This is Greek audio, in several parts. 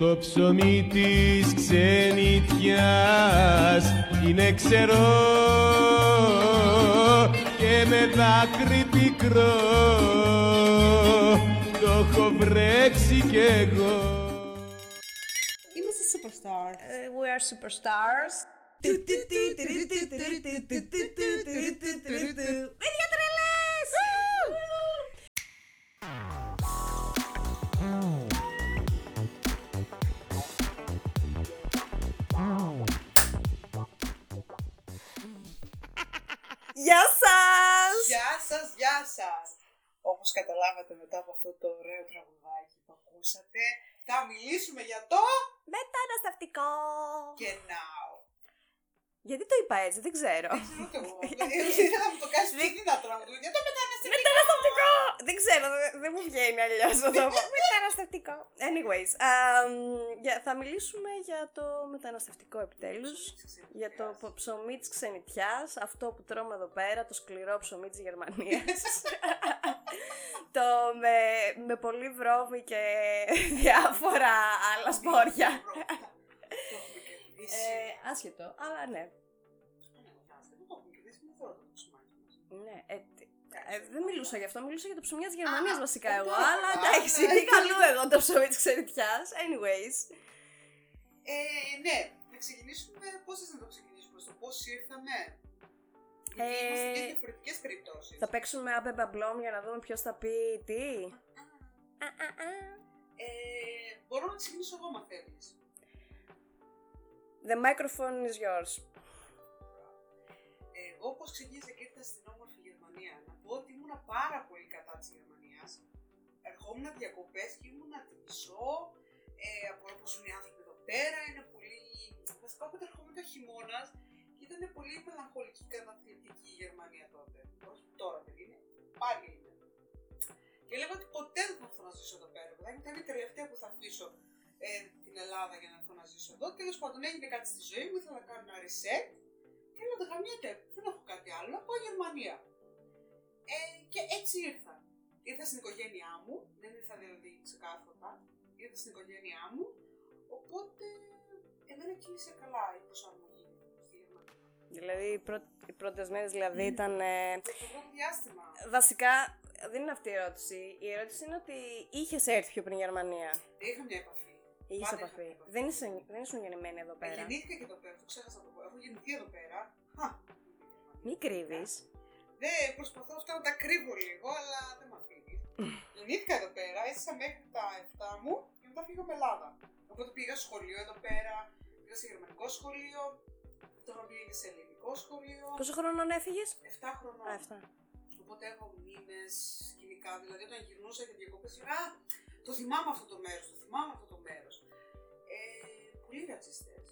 Το ψωμί της ξενιτιάς είναι ξερό και με δάκρυ πικρό το έχω βρέξει κι εγώ. Είμαστε superstar. we are superstars. Παιδιά Γεια σας! Γεια σας, γεια σας. Όπως καταλάβατε μετά από αυτό το ωραίο τραγουδάκι που ακούσατε, θα μιλήσουμε για το Μεταναστευτικό! και now. Γιατί το είπα έτσι, δεν ξέρω. Ξέρω κι εγώ. Δηλαδή θα μου το κάνεις πιο δυνατό να μου το για το μεταναστευτικό. Μεταναστευτικό! Δεν ξέρω, δεν- δεν μου βγαίνει αλλιώς να το πω. Μεταναστευτικό. Anyways, αμ, για- θα μιλήσουμε για το μεταναστευτικό επιτέλους. Για το πο- ψωμί της ξενιτιάς, αυτό που τρώμε εδώ πέρα, το σκληρό ψωμί της Γερμανίας. το με, με πολύ βρώμη και διάφορα άλλα σπόρια. Το έχουμε κερδίσει. ε, άσχετο, αλλά ναι. Δεν το έχουμε κερδίσει, μην θέλω το ψωμάκι μας. Ναι, ε, τι- ε, δεν μιλούσα γι' αυτό, μιλούσα για το ψωμί της Γερμανίας Α, βασικά εγώ. εντάξει, Αλλά α, εντάξει, ναι. τι καλού εγώ το ψωμί της ξενιτιά. Anyways. Ε, ναι, να ξεκινήσουμε, πώς θες να το ξεκινήσουμε, στο πώς ήρθαμε; Γιατί Ε, είμαστε σε διαφορετικές περιπτώσεις. Θα παίξουμε άμπε μπαμπλόμ για να δούμε ποιος θα πει τι. Α, α, α. Ε, μπορώ να ξεκινήσω εγώ, μα θέλεις. The microphone is yours. Εγώ πώ ξεκίνησα και ήρθα στην όμορφη Γερμανία. Να πω ότι ήμουνα πάρα πολύ κατά της Γερμανίας. Ερχόμουν διακοπές και ήμουνα τη μισό. Ε, από όπως είναι οι άνθρωποι εδώ πέρα. Είναι πολύ. Βασικά όποτε ερχόμουν το χειμώνας και ήταν πολύ μελαγχολική και καταθλιπτική η Γερμανία τότε. Όχι τώρα δεν είναι. Πάλι είναι. Και έλεγα ότι ποτέ δεν θα έρθω να ζήσω εδώ πέρα. Δηλαδή ήταν η τελευταία που θα αφήσω ε, την Ελλάδα για να έρθω να ζήσω εδώ. Τέλος πάντων έγινε κάτι στη ζωή μου, ήθελα να κάνω ένα reset και λέω δεν γαμιέται, δεν έχω κάτι άλλο, να πάω Γερμανία. Ε, και έτσι ήρθα. Ήρθα στην οικογένειά μου, δεν ήρθα δηλαδή ξεκάθαρα, ήρθα στην οικογένειά μου, οπότε εμένα κύλησε καλά η προσαρμογή στη Γερμανία. Δηλαδή, οι, πρω... οι πρώτες μέρες δηλαδή ήταν. ε, Το πρώτο διάστημα. Βασικά, δεν είναι αυτή η ερώτηση. Η ερώτηση είναι ότι είχες έρθει πιο πριν η Γερμανία. Είχα μια επαφή. Είχε Πάντα επαφή. είχα επαφή. Δεν, είσαι, δεν ήσουν γεννημένη εδώ Ε, πέρα. Γεννήθηκα και εδώ πέρα, το ξέχασα να το πω. Έχω γεννηθεί εδώ πέρα. Χα. Μην κρύβεις. Δεν προσπαθώ αυτά να τα κρύβω λίγο, αλλά δεν με αφήνεις. Γεννήθηκα εδώ πέρα, έζησα μέχρι τα 7 μου και μετά φύγω με Ελλάδα. Οπότε πήγα σχολείο εδώ πέρα, πήγα σε γερμανικό σχολείο, τώρα πήγα και σε ελληνικό σχολείο. Πόσο χρόνο έφυγες; 7 χρονών. Α, αυτά. Οπότε έχω μήνες σκηνικά. Δηλαδή, όταν γυρνούσα για διακοπέ, Α, το θυμάμαι αυτό το μέρος, το θυμάμαι αυτό το μέρος. Ε, πολύ ρατσιστές.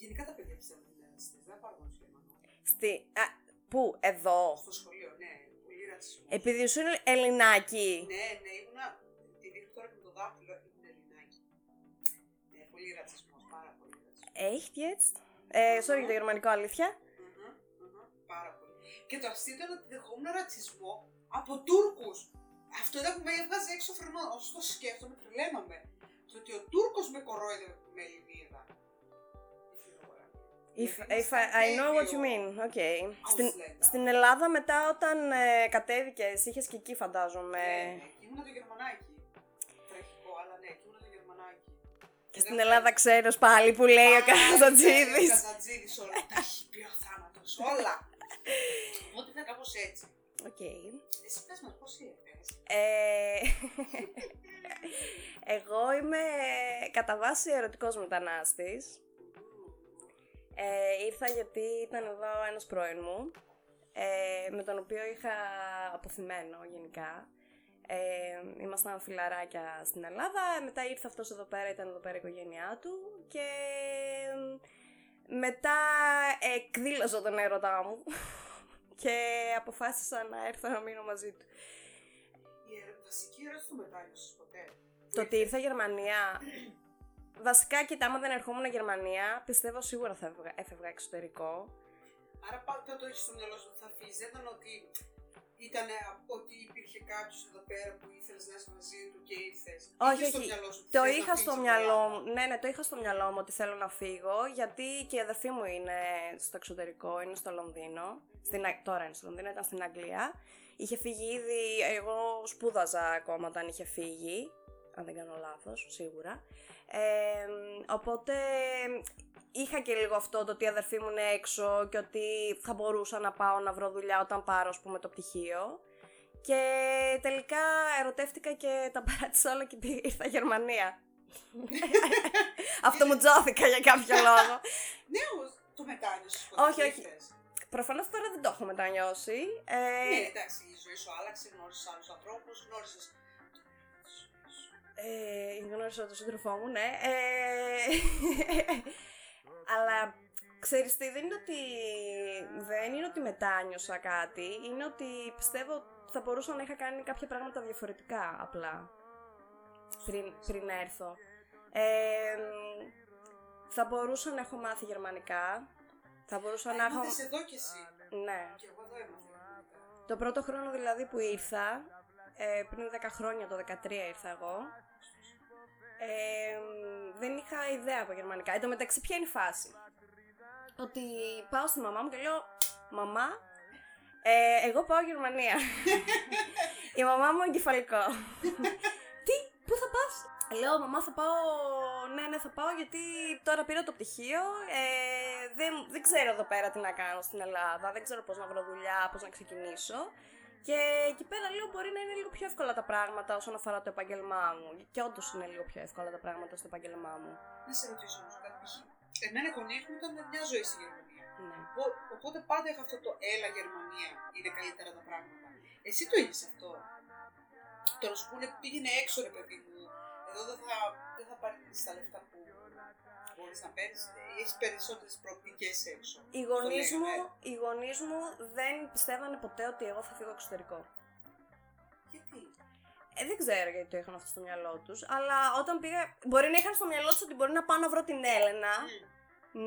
Γενικά τα παιδιά πιστεύω ότι είναι ρατσιστές. Δεν πάρω μόνο του Γερμανού. Στη... Α, πού, εδώ. Στο σχολείο, ναι, πολύ ρατσισμό. Επειδή σου είναι Ελληνάκι. Ναι, ναι, ήμουνα. Τη δείχνω τώρα και με το δάχτυλο, ήμουν Ελληνάκι. Ναι, πολύ ρατσισμός, πάρα πολύ ρατσισμός. Echt jetzt? Ε, sorry για το γερμανικό, αλήθεια. Μμμ, μμμ, Πάρα πολύ. Και το αστείο ήταν ότι δεχόμουν ρατσισμό από Τούρκους. Αυτό ήταν που με έβγαζε έξω φρενό. Όσο το σκέφτομαι, τρελαίνομαι. Το ότι ο Τούρκος με κορόιδευε που με Ελληνίδα. If, if I, I know what you mean, okay. Στην, Ausländer. στην Ελλάδα μετά όταν ε, κατέβηκες, είχες και εκεί φαντάζομαι. Ναι, ναι, και ήμουν το Γερμανάκι. Τραγικό, αλλά ναι, και ήμουν το Γερμανάκι. Και στην Ελλάδα ξέρεις πάλι που λέει ο Ο Καζατζίδης. Καζατζίδης όλα. Τα έχει πει ο θάνατος, όλα. Οπότε ήταν κάπως έτσι. Οκ. Εσύ πες μας πώς ήρθες. Ε, εγώ είμαι κατά βάση ερωτικός μετανάστης. Ε, ήρθα γιατί ήταν εδώ ένας πρώην μου, ε, με τον οποίο είχα απωθημένο γενικά. Ε, ήμασταν φιλαράκια στην Ελλάδα, ε, μετά ήρθε αυτός εδώ πέρα, ήταν εδώ πέρα η οικογένειά του και ε, μετά εκδήλωσα τον έρωτά μου και αποφάσισα να έρθω να μείνω μαζί του. Η ερω- βασική ερώτηση του μετάνιωσες ποτέ. Το ότι ήρθα Γερμανία. Βασικά, κοίτα, άμα δεν ερχόμουν Γερμανία, πιστεύω σίγουρα θα έφευγα, έφευγα εξωτερικό. Άρα πάντα το έχεις στο μυαλό σου ότι θα φύγεις. Δεν ήταν ότι Ήταν ότι υπήρχε κάποιος εδώ πέρα που ήθελες να είσαι μαζί του και ήρθες. Όχι, στο όχι. μυαλό σου ότι Το θες να είχα φύγεις στο από την μυαλό Ελλάδα. μου. Ναι, ναι, το είχα στο μυαλό μου ότι θέλω να φύγω. Γιατί και η αδερφή μου είναι στο εξωτερικό, είναι στο Λονδίνο. Στην, Α- τώρα είναι στο Λονδίνο, ήταν στην Αγγλία. Είχε φύγει ήδη. Εγώ σπούδαζα ακόμα όταν είχε φύγει. Αν δεν κάνω λάθος, σίγουρα. Ε, οπότε είχα και λίγο αυτό το ότι η αδερφή μου είναι έξω και ότι θα μπορούσα να πάω να βρω δουλειά όταν πάρω, ας πούμε, το πτυχίο. Και τελικά ερωτεύτηκα και τα παράτησα όλα και πή- ήρθα Γερμανία. Αυτό μου τζώθηκα για κάποιο λόγο. Ναι, όμως, το μετάνιωσες. Όχι, όχι. Προφανώς τώρα δεν το έχω μετανιώσει. Ε, Ναι, εντάξει, η ζωή σου άλλαξε, γνώρισες άλλους ανθρώπους, γνώρισες. ε, γνώρισα τον σύντροφό μου, ναι. Ε, αλλά ξέρεις τι, δεν είναι ότι, δεν είναι ότι μετάνιωσα κάτι, είναι ότι πιστεύω θα μπορούσα να είχα κάνει κάποια πράγματα διαφορετικά απλά πριν, πριν έρθω. Ε, θα μπορούσα να έχω μάθει γερμανικά, θα μπορούσα να έχω... Έμαθες εδώ κι εσύ. Ναι. Και εγώ εδώ έμαθα. Το πρώτο χρόνο δηλαδή που ήρθα, ε, πριν 10 χρόνια, το 13 ήρθα εγώ, ε, δεν είχα ιδέα από γερμανικά. Εν τω μεταξύ, ποια είναι η φάση; Ότι πάω στη μαμά μου και λέω, μαμά, ε, εγώ πάω Γερμανία. η μαμά μου εγκεφαλικό. Τι, πού θα πας; Λέω, μαμά θα πάω, ναι, ναι, θα πάω γιατί τώρα πήρα το πτυχίο, ε, δεν, δεν ξέρω εδώ πέρα τι να κάνω στην Ελλάδα, δεν ξέρω πώς να βρω δουλειά, πώς να ξεκινήσω. Και εκεί πέρα λέω μπορεί να είναι λίγο πιο εύκολα τα πράγματα όσον αφορά το επάγγελμά μου. Και όντως είναι λίγο πιο εύκολα τα πράγματα στο επάγγελμά μου. Να σε ρωτήσω όμως κάτι. π.χ. Εμένα οι γονείς μου ήταν μια ζωή στη Γερμανία. Ναι. Οπό- Οπότε πάντα είχα αυτό το έλα Γερμανία είναι καλύτερα τα πράγματα. Εσύ το είχες αυτό; Το να σου πούνε πήγαινε έξω ρε παιδί μου. Εδώ δεν θα, δεν θα πάρει τα λεφτά που μπορείς να παίρνεις. Έχεις περισσότερες προοπτικές έξω. Οι γονείς, Το μου, λέγανε. οι γονείς μου δεν πιστεύανε ποτέ ότι εγώ θα φύγω εξωτερικό. Γιατί; Ε, δεν ξέρω γιατί το είχαν αυτό στο μυαλό τους, αλλά όταν πήγα. Μπορεί να είχαν στο μυαλό τους ότι μπορεί να πάω να βρω την Έλενα.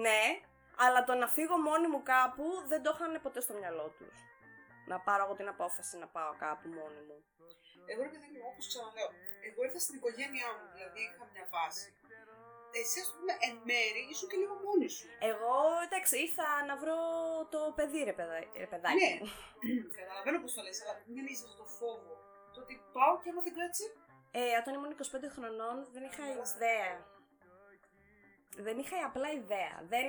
Ναι, αλλά το να φύγω μόνη μου κάπου δεν το είχαν ποτέ στο μυαλό τους. Να πάρω εγώ την απόφαση να πάω κάπου μόνη μου. Εγώ ρε παιδί μου, όπως ξαναλέω, εγώ ήρθα στην οικογένειά μου, δηλαδή είχα μια βάση. Εσύ, ας πούμε, εν μέρη ήσουν και λίγο μόνη σου. Εγώ, εντάξει, ήρθα να βρω το παιδί, ρε, παιδα... ρε παιδάκι. Ναι, μου. καταλαβαίνω πώς το λες, αλλά μην είσαι αυτό το φόβο. Το ότι πάω και άμα δεν κάτσει. Ε, όταν ήμουν 25 χρονών δεν είχα ιδέα. Δεν είχα απλά ιδέα. Δεν,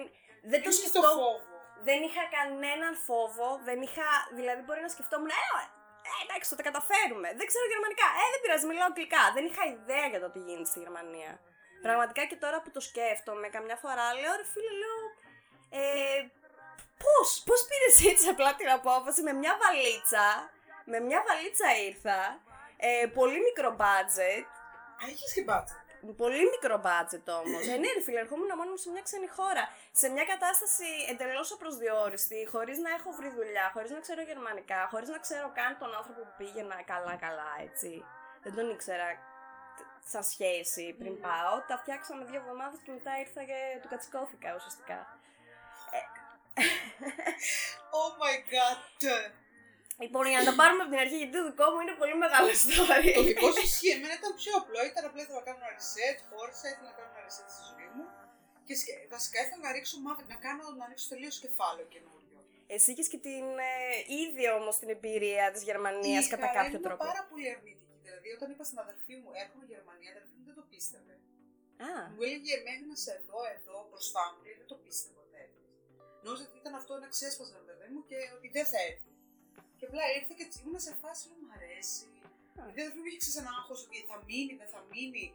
δεν το έχεις σκεφτώ. το φόβο. Δεν είχα κανέναν φόβο. Δεν είχα. Δηλαδή, μπορεί να σκεφτόμουν. Ε, ε, εντάξει, θα τα καταφέρουμε. Δεν ξέρω γερμανικά. Ε, δεν πειράζει, μιλάω αγγλικά. Δεν είχα ιδέα για το τι γίνεται στη Γερμανία. Πραγματικά και τώρα που το σκέφτομαι, καμιά φορά λέω, ρε φίλε, λέω. Ε, πώς, πώς πήρες έτσι απλά την απόφαση με μια βαλίτσα. Με μια βαλίτσα ήρθα. Ε, πολύ μικρό budget. Α, είχε και μπάτσα. Πολύ μικρό budget όμως. ε, ναι, ρε φίλε, ερχόμουν μόνο μου σε μια ξένη χώρα. Σε μια κατάσταση εντελώς απροσδιόριστη, χωρίς να έχω βρει δουλειά, χωρίς να ξέρω γερμανικά, χωρίς να ξέρω καν τον άνθρωπο που πήγαινα καλά-καλά, έτσι. Δεν τον ήξερα τ- σαν σχέση πριν Μμμ. πάω. Τα φτιάξαμε δύο εβδομάδες και μετά ήρθα και του κατσικώθηκα ουσιαστικά. Oh my god. Λοιπόν, για να τα πάρουμε από την αρχή, γιατί το δικό μου είναι πολύ μεγάλο story. Το δικό σου ισχύει. Εμένα ήταν πιο απλό. Ήταν απλά ήθελα να κάνω ένα reset, χώρισα, ήθελα να κάνω ένα reset στη ζωή μου. Και σκε- βασικά ήθελα να ρίξω μαύρη, να κάνω, να ανοίξω τελείως κεφάλαιο καινούριο. Εσύ είχες και την ε, ίδια όμως την εμπειρία της Γερμανίας Είχα, κατά αλλά κάποιο ήμουν τρόπο. πάρα πολύ αρνητική. Δηλαδή, όταν είπα στην αδερφή μου, έρχομαι Γερμανία, η αδερφή μου δεν το πίστευε. Α, Μου έλεγε μέχρι να σε εδώ, εδώ, μπροστά μου, λέει, δεν το πίστευα ότι έρθει. Νόμιζα ότι ήταν αυτό ένα ξέσπασμα, παιδί μου, και ότι δεν θα έρθει. Και απλά ήρθε και έτσι ήμουν σε φάση, λέω, μου αρέσει. Α. Γιατί δεν μου είχε ξέρει ένα άγχος ότι θα μείνει, δεν θα μείνει.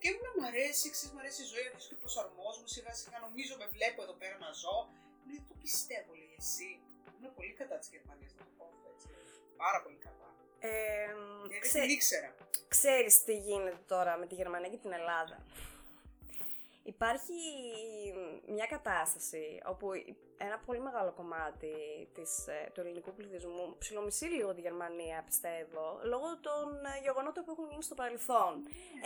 Και ήμουν μου αρέσει, ξέρεις, μου αρέσει η ζωή, αρχίζω και προσαρμόζομαι σιγά σιγά. Νομίζω με βλέπω εδώ πέρα να ζω. Λέει, δεν το πιστεύω, λέει εσύ. Είμαι πολύ κατά της Γερμανίας, να το πω αυτό έτσι. Πάρα πολύ κατά. ε, Γιατί ξέ- δεν την ήξερα. Ξέρεις τι γίνεται τώρα με τη Γερμανία και την Ελλάδα. Υπάρχει μια κατάσταση όπου ένα πολύ μεγάλο κομμάτι της, ε, του ελληνικού πληθυσμού ψιλομισεί λίγο τη Γερμανία, πιστεύω, λόγω των ε, γεγονότων που έχουν γίνει στο παρελθόν.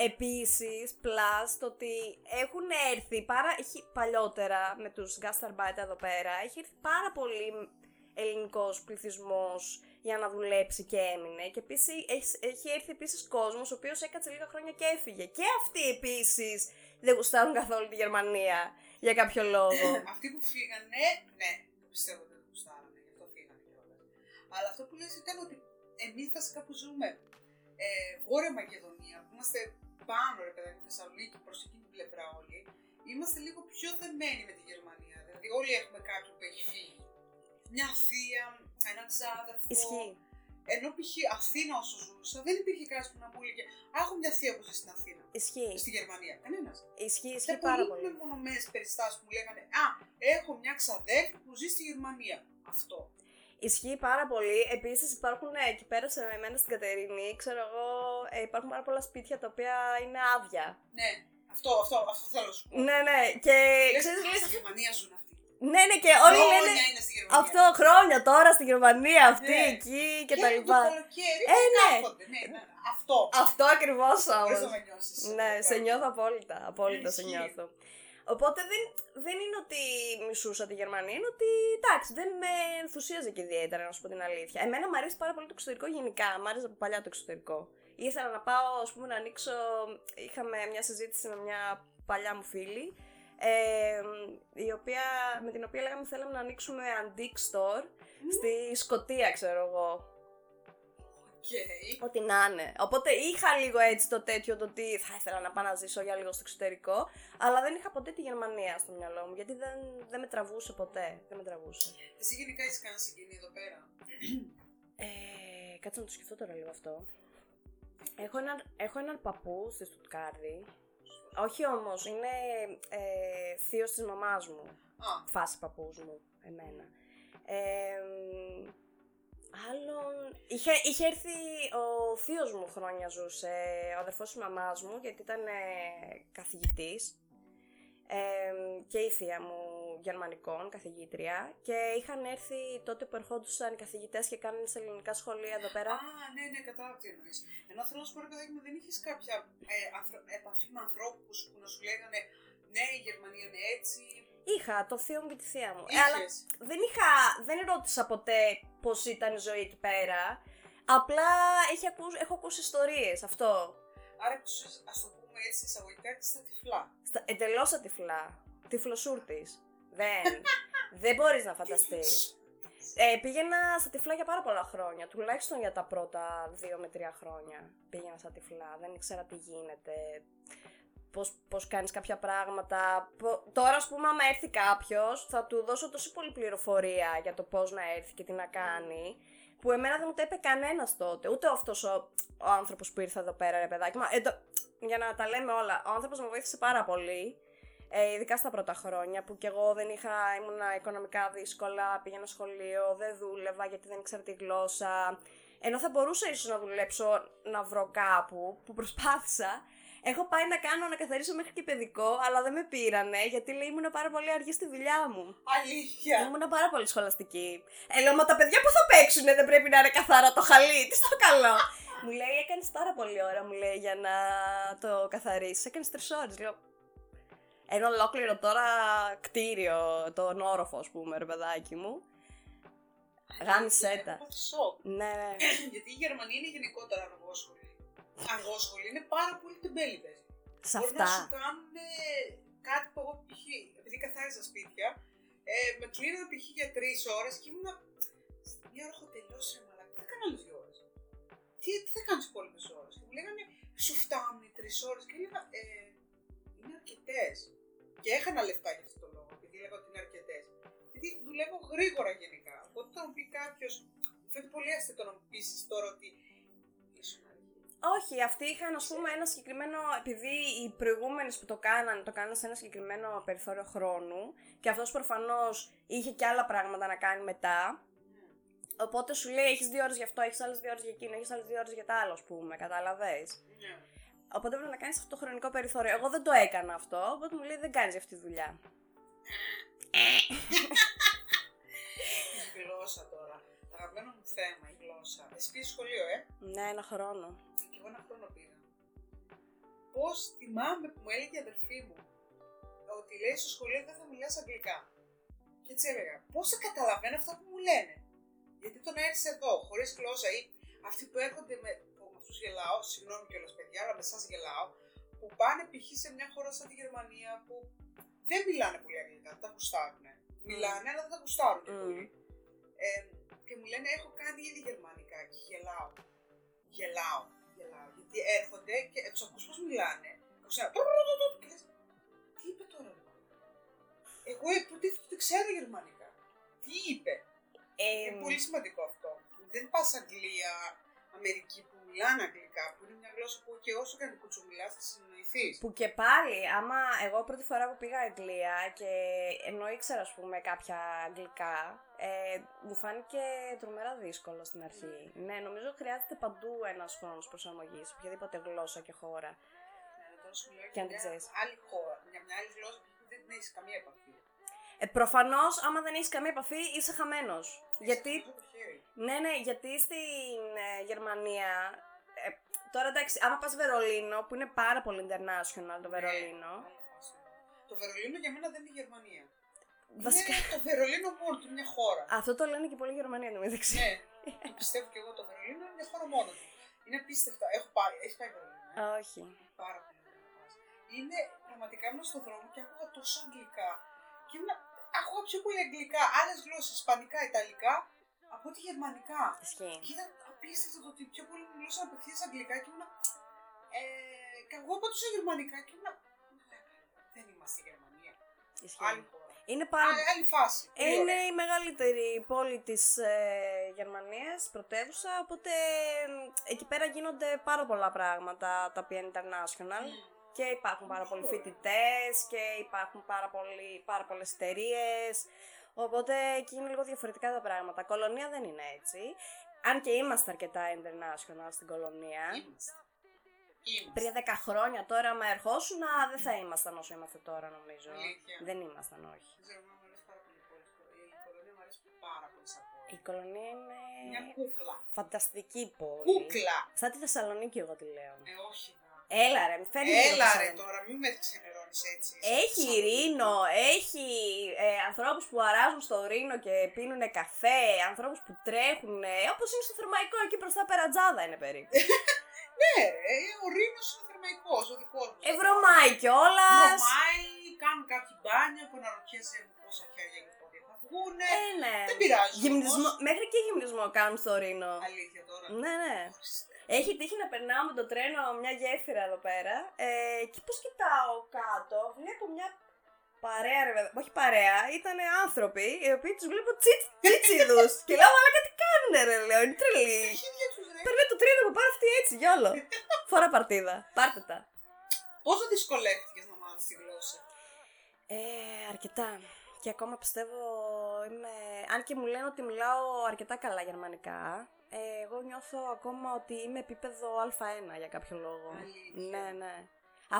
Επίσης, plus το ότι έχουν έρθει πάρα, έχει παλιότερα με τους Gastarbeiter εδώ πέρα, έχει έρθει πάρα πολύ ελληνικός πληθυσμός για να δουλέψει και έμεινε. Και επίσης έχει, έχει έρθει επίσης κόσμος ο οποίος έκατσε λίγα χρόνια και έφυγε. Και αυτοί επίσης δεν γουστάρουν καθόλου τη Γερμανία για κάποιο λόγο. Αυτοί που φύγανε, ναι, το πιστεύω ότι δεν γουστάρανε, γι' αυτό φύγανε κιόλας. Αλλά αυτό που λες ήταν ότι εμείς βασικά που ζούμε ε, Βόρεια Μακεδονία, που είμαστε πάνω ρε παιδάκι Θεσσαλονίκη προς εκείνη την πλευρά όλοι, είμαστε λίγο πιο δεμένοι με τη Γερμανία. Δηλαδή όλοι έχουμε κάποιον που έχει φύγει. Μια θεία, ένα ξάδερφο. Ισχύει. Ενώ π.χ. Αθήνα όσο ζούσα, δεν υπήρχε κανένας που να μου έλεγε Α, έχω μια θεία που ζει στην Αθήνα. Ισχύει. Στη Γερμανία. Κανένας. Ισχύει, ισχύει Ήταν πάρα πολύ πολύ. μεμονωμένε περιστάσεις που μου λέγανε Α, έχω μια ξαδέρφη που ζει στη Γερμανία. Αυτό. Ισχύει πάρα πολύ. Επίσης υπάρχουν ε, εκεί πέρα σε εμένα στην Κατερίνη, ξέρω εγώ, ε, υπάρχουν πάρα πολλά σπίτια τα οποία είναι άδεια. Ναι, αυτό, αυτό, αυτό θέλω να σου πω. Ναι, ναι. Και Λες, ξέρεις, «Α, λες, στη Γερμανία ζουν αυτοί. Ναι, ναι, και όλοι Χρόνια λένε. είναι στη Γερμανία. Αυτό χρόνια τώρα στη Γερμανία, αυτή, Ναι. εκεί και Και τα το λοιπά. καλοκαίρι Ε, ναι. κάθονται. Ναι, ναι, αυτό. Αυτό ακριβώς Μπορείς όμως. να με νιώσεις. Ναι, σε νιώθω απόλυτα. Απόλυτα σε Ισχύει. νιώθω. Οπότε δεν, δεν είναι ότι μισούσα τη Γερμανία, είναι ότι εντάξει, δεν με ενθουσίαζε και ιδιαίτερα, να σου πω την αλήθεια. Εμένα μου αρέσει πάρα πολύ το εξωτερικό γενικά. Μ' άρεσε από παλιά το εξωτερικό. Ήθελα να πάω, ας πούμε, να ανοίξω. Είχαμε μια συζήτηση με μια παλιά μου φίλη, ε, η οποία, με την οποία λέγαμε θέλαμε να ανοίξουμε antique store στη Σκωτία, ξέρω εγώ. Οκ. Ό,τι να είναι. Οπότε είχα λίγο έτσι το τέτοιο το ότι θα ήθελα να πάω να ζήσω για λίγο στο εξωτερικό, αλλά δεν είχα ποτέ τη Γερμανία στο μυαλό μου, γιατί δεν, δεν με τραβούσε ποτέ. Δεν με τραβούσε. Εσύ γενικά έχεις κάνει συγγενείς εδώ πέρα; Ε, κάτσε να το σκεφτώ τώρα λίγο αυτό. Έχω έναν, έχω έναν παππού στη Στουτκάρδη. Όχι όμως, είναι ε, θείος της μαμάς μου. Α, Φάση παππούς μου, εμένα. Ε, μ, άλλον... Είχε, είχε έρθει ο θείος μου χρόνια ζούσε, ο αδερφός της μαμάς μου, γιατί ήταν ε, καθηγητής. Ε, και η θεία μου γερμανικών, καθηγήτρια. Και είχαν έρθει τότε που ερχόντουσαν οι καθηγητές και κάνανε σε ελληνικά σχολεία εδώ πέρα. Α, ναι, ναι, κατάλαβα τι εννοείς. Ενώ θέλω να σου πω, ρε παιδάκι μου, δεν είχες κάποια ε, ανθρω- επαφή με ανθρώπους που να σου λέγανε Ναι, η Γερμανία είναι έτσι. Είχα το θείο μου και τη θεία μου. Ε, Είχες. αλλά δεν είχα, δεν ρώτησα ποτέ πώς ήταν η ζωή εκεί πέρα. Απλά έχει ακού- έχω ακούσει ιστορίες, αυτό. Άρα, ας το πούμε έτσι εισαγωγικά, και στα τυφλά. Στα, εντελώς ατυφλά. Τυφλοσούρτης. Δεν, δεν μπορείς να φανταστείς. Ε, πήγαινα στα τυφλά για πάρα πολλά χρόνια. Τουλάχιστον για τα πρώτα δύο με τρία χρόνια πήγαινα στα τυφλά. Δεν ήξερα τι γίνεται. Πώς, πώς κάνεις κάποια πράγματα. Πο- Τώρα, ας πούμε, άμα έρθει κάποιος, θα του δώσω τόση πολλή πληροφορία για το πώς να έρθει και τι να κάνει, που εμένα δεν μου το είπε κανένας τότε. Ούτε αυτός ο, ο άνθρωπος που ήρθε εδώ πέρα, ρε παιδάκι. Μα, ε, το- για να τα λέμε όλα, ο άνθρωπος με βοήθησε πάρα πολύ. Ε, ειδικά στα πρώτα χρόνια που κι εγώ δεν είχα, ήμουνα οικονομικά δύσκολα, πήγαινα σχολείο, δεν δούλευα γιατί δεν ήξερα τη γλώσσα. Ενώ θα μπορούσα ίσως να δουλέψω, να βρω κάπου, που προσπάθησα. Έχω πάει να κάνω, να καθαρίσω μέχρι και παιδικό, αλλά δεν με πήρανε, γιατί λέει ήμουν πάρα πολύ αργή στη δουλειά μου. Αλήθεια. Ήμουν πάρα πολύ σχολαστική. Ε, λέω, μα τα παιδιά που θα παίξουν δεν πρέπει να είναι καθαρά το χαλί. Τι στο καλό. μου λέει, έκανες πάρα πολύ ώρα, μου λέει, για να το καθαρίσεις. Έκανες τρεις ώρες. Λέω, ένα ολόκληρο τώρα κτίριο, τον όροφο, ας πούμε, ρε παιδάκι μου. Γάμισέ τα. Έχω σοκ. Ναι, ναι. Γιατί η Γερμανία είναι γενικότερα αργόσχολη. Αργόσχολη είναι πάρα πολύ τεμπέληδες. Σε Μπορεί να σου αυτά. κάνουν κάτι που εγώ π.χ. επειδή καθάριζα σπίτια, ε, με κλείνανε π.χ. για τρεις ώρες και ήμουνα. Στην μία ώρα έχω τελειώσει, ρε μαλάκα. Τι θα κάνω άλλες δύο ώρες; Τι, τι θα κάνω τις υπόλοιπες ώρες; Και μου λέγανε σου φτάνουν οι τρεις ώρες. Και έλεγα ε, είναι αρκετές. Και έχανα λεφτά για αυτό το λόγο, επειδή έλεγα ότι είναι αρκετές. Γιατί δουλεύω γρήγορα γενικά. Οπότε όταν μου πει κάποιος. Μου φαίνεται πολύ αστείο το να μου πει τώρα ότι. ήσουν αργή. Όχι, αυτοί είχαν ας πούμε ένα συγκεκριμένο. Επειδή οι προηγούμενες που το κάνανε, το κάνανε σε ένα συγκεκριμένο περιθώριο χρόνου και αυτός προφανώς είχε και άλλα πράγματα να κάνει μετά. Οπότε σου λέει: Έχεις δύο ώρες για αυτό, έχεις άλλες δύο ώρες για εκείνο, έχεις άλλες δύο ώρες για τα άλλο, ας πούμε. Κατάλαβες. Ναι. Οπότε πρέπει να κάνεις αυτό το χρονικό περιθώριο. Εγώ δεν το έκανα αυτό, οπότε μου λέει: Δεν κάνεις αυτή τη δουλειά. Η γλώσσα τώρα. Το αγαπημένο μου θέμα, η γλώσσα. Εσύ πήγες σχολείο, ε; Ναι, ένα χρόνο. Και εγώ ένα χρόνο πήγα. Πώς θυμάμαι που μου έλεγε η αδερφή μου ότι λέει στο σχολείο δεν θα μιλάς αγγλικά. Και έτσι έλεγα, πώς θα καταλαβαίνω αυτά που μου λένε; Γιατί το να έρθεις εδώ χωρίς γλώσσα ή αυτοί που έρχονται με. Που με αυτού γελάω, συγγνώμη κιόλας παιδιά, αλλά με εσά γελάω, που πάνε π.χ. σε μια χώρα σαν τη Γερμανία που δεν μιλάνε πολύ αγγλικά, δεν τα γουστάρουν. Μιλάνε, αλλά δεν τα γουστάρουν και Μμ. πολύ. Ε, και μου λένε έχω κάνει ήδη γερμανικά και γελάω. Γελάω, γελάω. Γιατί έρχονται και τους ακούς πώς μιλάνε. Ακούς ένα και λες, τι είπε τώρα. ρε μάνα;» Εγώ υποτίθεται ότι ξέρω γερμανικά. Τι είπε; Ε, Είναι πολύ σημαντικό αυτό. Δεν πας Αγγλία, Αμερική που μιλάνε αγγλικά, που είναι μια γλώσσα που και όσο και αν κουτσομιλάς θα συνεννοηθείς. Που και πάλι, άμα εγώ πρώτη φορά που πήγα Αγγλία και ενώ ήξερα, ας πούμε, κάποια αγγλικά, ε, μου φάνηκε τρομερά δύσκολο στην αρχή. Ναι, νομίζω χρειάζεται παντού ένας χρόνος προσαρμογής, σε οποιαδήποτε γλώσσα και χώρα. Ναι, τώρα σου μιλάω Και αν για την μια ξέρεις. άλλη χώρα, για μια άλλη γλώσσα που δεν έχεις καμία επαφή. Ε, προφανώς, άμα δεν έχεις καμία επαφή, είσαι χαμένος. Γιατί Έχεις το χέρι. Ναι, ναι, γιατί στην ε, Γερμανία. Ε, τώρα εντάξει, άμα πας Βερολίνο, που είναι πάρα πολύ international το Βερολίνο. Ναι, άλλη φάση. Το Βερολίνο για μένα δεν είναι η Γερμανία. Βασικά. Είναι το Βερολίνο μόνο του, μια χώρα. Αυτό το λένε και πολύ Γερμανία, νομίζω. δεν ξέρω. ναι, το πιστεύω και εγώ το Βερολίνο είναι μια χώρα μόνο του. Είναι απίστευτα. Έχω πάει, έχεις πάει Βερολίνο. ε; Α, όχι. Πάρα πολύ ωραία να πας. Είναι πραγματικά ήμουν στον δρόμο και άκουγα τόσο αγγλικά. Και ήμουν, άκουγα πιο πολύ αγγλικά, άλλες γλώσσες, ισπανικά, ιταλικά, από ότι γερμανικά. Ισχύει. Και ήταν απίστευτο το ότι πιο πολύ μιλούσαν απευθείας αγγλικά και ήμουν. Ε, και εγώ απαντούσα γερμανικά και ήμουν. Δεν είμαστε η Γερμανία. Ισχύει. Άλλη χώρα. Είναι πάρα Άλλη, άλλη φάση. Πολύ Είναι ωραία. η μεγαλύτερη πόλη της ε, Γερμανίας, πρωτεύουσα, οπότε ε, εκεί πέρα γίνονται πάρα πολλά πράγματα τα οποία είναι international. Μμ. Και υπάρχουν πάρα πολλοί Ωραία. φοιτητές και υπάρχουν πάρα, πολλοί, πάρα πολλές εταιρείες. Οπότε εκεί είναι λίγο διαφορετικά τα πράγματα. Κολονία δεν είναι έτσι. Αν και είμαστε αρκετά international στην κολονία. Είμαστε. Είμαστε. Πριν 10 χρόνια τώρα, με ερχόσουν, δεν θα ήμασταν όσο είμαστε τώρα, νομίζω. Αλήθεια. Δεν ήμασταν, όχι. Δεν ξέρω, εμένα μου αρέσει πάρα πολύ η πόλη. Η κολονία μου αρέσει πάρα πολύ σαν πόλη. Η κολονία Μια είναι κούκλα. φανταστική πόλη. Κούκλα. Σαν τη Θεσσαλονίκη, εγώ τη λέω. Ε, όχι. να. Έλα ρε, μη φέρνει λίγο Έλα ρε Θεσσαλονίκη. τώρα, μην με ξενερώνεις έτσι. Έχει Σαν- ειρήνο, έχει ε, ανθρώπους που αράζουν στο ειρήνο και πίνουν καφέ, ανθρώπους που τρέχουν, όπως είναι στο θερμαϊκό εκεί μπροστά περατζάδα είναι περίπου. Ναι ρε, ο Ρήνος είναι θερμαϊκός, ο δικός μου. Ευρωμάει κιόλας. Βρωμάει, κάνουν κάποιοι μπάνια που αναρωτιέσαι πόσα χέρια και πόδια θα βγούνε. Ε, ναι. Δεν πειράζει Γυμνισμό, όμως. μέχρι και γυμνισμό κάνουν στο ειρήνο. Αλήθεια τώρα. Ναι, ναι. Χριστέ. Έχει τύχει να περνάω με το τρένο μια γέφυρα εδώ πέρα ε, και πώς κοιτάω κάτω, βλέπω μια παρέα, ρε παιδά, όχι παρέα, ήταν άνθρωποι οι οποίοι τους βλέπω τσίτ, τσίτσιδους και λέω αλλά τι κάνουνε ρε, λέω, είναι τρελή. Τα χέρια τους ρε. Παίρνει το τρένο που πάρει αυτή έτσι, γιόλο. Φορά παρτίδα, πάρτε τα. Πόσο δυσκολεύτηκες να μάθεις τη γλώσσα; Ε, αρκετά. Και ακόμα πιστεύω είμαι... Αν και μου λένε ότι μιλάω αρκετά καλά γερμανικά, ε, εγώ νιώθω ακόμα ότι είμαι επίπεδο Α1 για κάποιο λόγο. Αλήθεια. Ναι, ναι.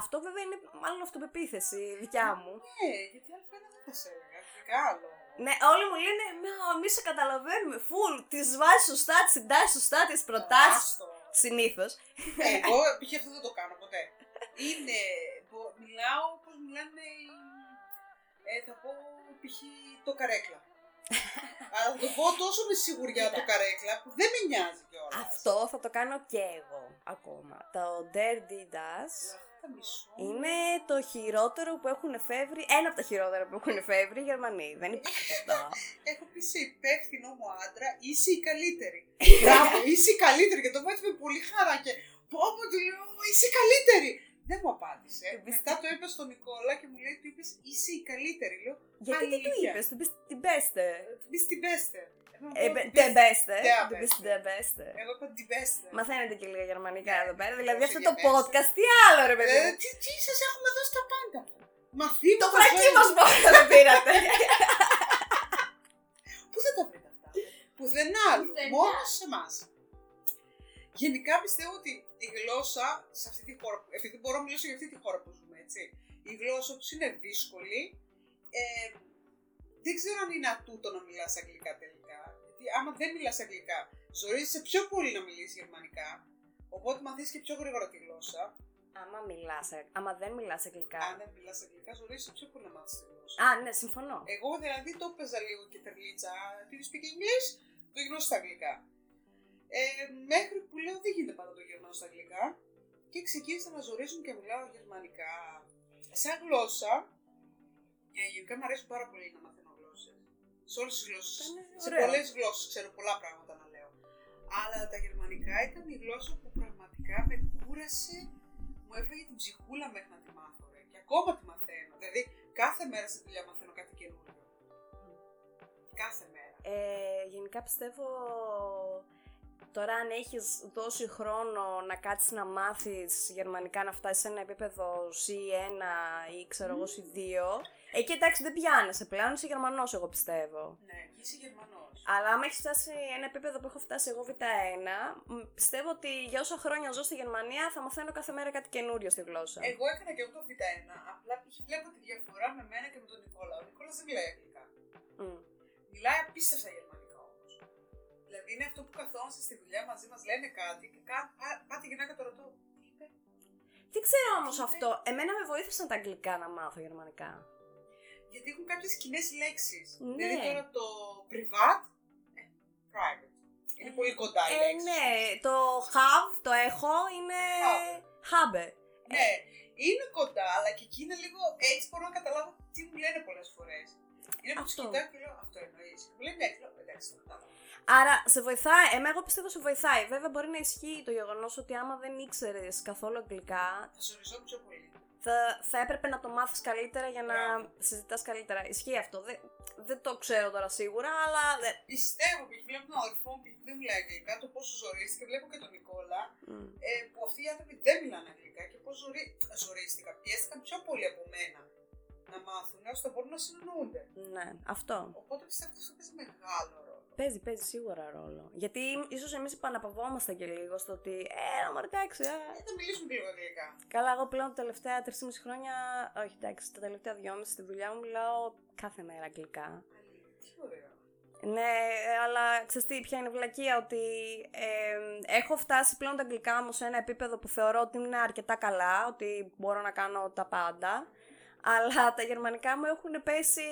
Αυτό βέβαια είναι μάλλον αυτοπεποίθηση δικιά μου. Ναι, γιατί άλλο δεν θα σε έλεγα. Αγγλικά άλλο. Ναι, όλοι μου λένε, εμεί σε καταλαβαίνουμε, φουλ, τη βάζει σωστά, τη συντάσσει σωστά τις προτάσεις. Άστο. Συνήθως. Ε, Εγώ π.χ. αυτό δεν το κάνω ποτέ. Είναι, μπο- μιλάω όπως μιλάνε οι... Ε, θα πω π.χ. το καρέκλα. Αλλά θα το πω τόσο με σιγουριά Κοίτα. το καρέκλα που δεν με νοιάζει κιόλας. Αυτό θα το κάνω και εγώ ακόμα. Το Dirty Dash Αχ, τα μισώ. είναι το χειρότερο που έχουν φεύγει, ένα από τα χειρότερα που έχουν φεύγει οι Γερμανοί. Δεν υπάρχει αυτό. Έχω πει σε υπεύθυνο μου άντρα, είσαι η καλύτερη. Μπράβο, είσαι η καλύτερη. Και το πω έτσι με πολύ χαρά και πω πω του λέω, είσαι η καλύτερη. Δεν μου απάντησε. Του πεις Μετά το είπα στον Νικόλα και μου λέει, του είπες, είσαι η καλύτερη. Λέω, Γιατί τι του Αλήθεια. είπες, του πεις την πέστε. του πεις την beste. Ε, Εγώ μπε- του τε πεις- μπέστε. τε Του πεις beste. τε μπέστε. Εγώ είπα την beste. Μαθαίνετε και λίγα γερμανικά Ναι, εδώ πέρα. Δηλαδή όχι αυτό για το beste. podcast, τι άλλο ρε παιδί. Ε, μου. τι, τι σας έχουμε δώσει τα πάντα. Μαθήματα. Το βρακί ζωή. μας μόνο δεν πήρατε. Πού θα τα βρείτε αυτά; Πουθενά άλλου. Πουθενά. Μόνο σε εμάς. Γενικά πιστεύω ότι η γλώσσα σε αυτή τη χώρα, επειδή μπορώ να μιλήσω για αυτή τη χώρα που ζούμε, έτσι. Η γλώσσα τους είναι δύσκολη. Ε, δεν ξέρω αν είναι ατούτο να μιλάς αγγλικά τελικά. Γιατί άμα δεν μιλάς αγγλικά, ζορίζεσαι πιο πολύ να μιλήσεις γερμανικά. Οπότε μαθαίνεις και πιο γρήγορα τη γλώσσα. Άμα μιλάς, ε, άμα δεν μιλάς αγγλικά. Αν δεν μιλάς αγγλικά, ζορίζεσαι πιο πολύ να μάθεις τη γλώσσα. Α, ναι, συμφωνώ. Εγώ δηλαδή το έπαιζα λίγο και τερλίτσα. Do you speak English? το γυρνάω στα αγγλικά. Ε, μέχρι που λέω δεν γίνεται πάντα το γυρνάω στα αγγλικά και ξεκίνησα να ζορίζουν και μιλάω γερμανικά. Σαν γλώσσα, ε, γενικά μου αρέσει πάρα πολύ να μαθαίνω γλώσσες. Σε όλες τις γλώσσες. Ήταν Σε ωραίο. πολλές γλώσσες ξέρω πολλά πράγματα να λέω. Αλλά τα γερμανικά ήταν η γλώσσα που πραγματικά με κούρασε, μου έφαγε την ψυχούλα μέχρι να τη μάθω. Ρε. Και ακόμα τη μαθαίνω. Δηλαδή κάθε μέρα στη δουλειά μαθαίνω κάτι καινούργιο. Κάθε μέρα. Ε, γενικά πιστεύω τώρα αν έχεις δώσει χρόνο να κάτσεις να μάθεις γερμανικά να φτάσεις σε ένα επίπεδο C1 ή ξέρω εγώ C2 εκεί εντάξει δεν πιάνεσαι πλέον, είσαι Γερμανός εγώ πιστεύω. Ναι, και είσαι Γερμανός. Αλλά άμα έχεις φτάσει ένα επίπεδο που έχω φτάσει εγώ Β1, μ, πιστεύω ότι για όσα χρόνια ζω στη Γερμανία θα μαθαίνω κάθε μέρα κάτι καινούριο στη γλώσσα. Εγώ έκανα και εγώ το Β1, απλά βλέπω τη διαφορά με μένα και με τον Νικόλα. Ο Νικόλας δεν μιλάει αγγλικά. Μμ. Μιλάει απίστευτα γερμανικά όμω. Δηλαδή είναι αυτό που καθόμαστε στη δουλειά μαζί μας, λένε κάτι και κα... πά- πάτε γυναίκα το ρωτώ. Τι είπε; Τι ξέρω όμως αυτό. Εμένα με βοήθησαν τα αγγλικά να μάθω γερμανικά. Γιατί έχουν κάποιες κοινέ λέξεις. Ναι. Δηλαδή τώρα το privat, ε, private. Είναι πολύ κοντά οι Ε, λέξεις. ναι, το have, το έχω, είναι Have. habe. Ναι, είναι κοντά, αλλά και εκεί είναι λίγο έτσι μπορώ να καταλάβω τι μου λένε πολλές φορές. Είναι που τους Αυτό. κοιτάω και λέω αυτό εννοείς. Μου λένε ναι, λέω εντάξει, το κατάλαβα. Άρα σε βοηθάει, εμένα εγώ πιστεύω σε βοηθάει. Βέβαια μπορεί να ισχύει το γεγονός ότι άμα δεν ήξερες καθόλου αγγλικά, Θα ζοριζόμουν πιο πολύ. θα, θα έπρεπε να το μάθεις καλύτερα για να Μπράβο. συζητάς καλύτερα. Ισχύει αυτό. Δεν, δεν το ξέρω τώρα σίγουρα, αλλά. δεν- Πιστεύω και βλέπω τον αδερφό μου που δεν μιλάει αγγλικά, το πόσο ζορίστηκε. Βλέπω και τον Νικόλα, Μμ. ε, που αυτοί οι άνθρωποι δεν μιλάνε αγγλικά και πώς ζορί... ζορίστηκαν. Πιέστηκαν πιο πολύ από μένα να μάθουν ώστε να μπορούν να συνεννοούνται. Ναι, αυτό. Οπότε πιστεύω ότι αυτό παίζει μεγάλο ρόλο. Παίζει, παίζει σίγουρα ρόλο. Γιατί ίσως εμείς επαναπαυόμαστε και λίγο στο ότι. Ε, μα εντάξει, ε. Ε, θα μιλήσουμε και λίγο αγγλικά. Καλά, εγώ πλέον τα τελευταία 3,5 χρόνια. Όχι, εντάξει, τα τελευταία 2,5 στη δουλειά μου μιλάω κάθε μέρα αγγλικά. Αλήθεια, Τι ωραίο. Ναι, αλλά ξέρεις τι, ποια είναι η βλακεία, ότι ε, έχω φτάσει πλέον τα αγγλικά μου σε ένα επίπεδο που θεωρώ ότι είναι αρκετά καλά, ότι μπορώ να κάνω τα πάντα, αλλά τα γερμανικά μου έχουν πέσει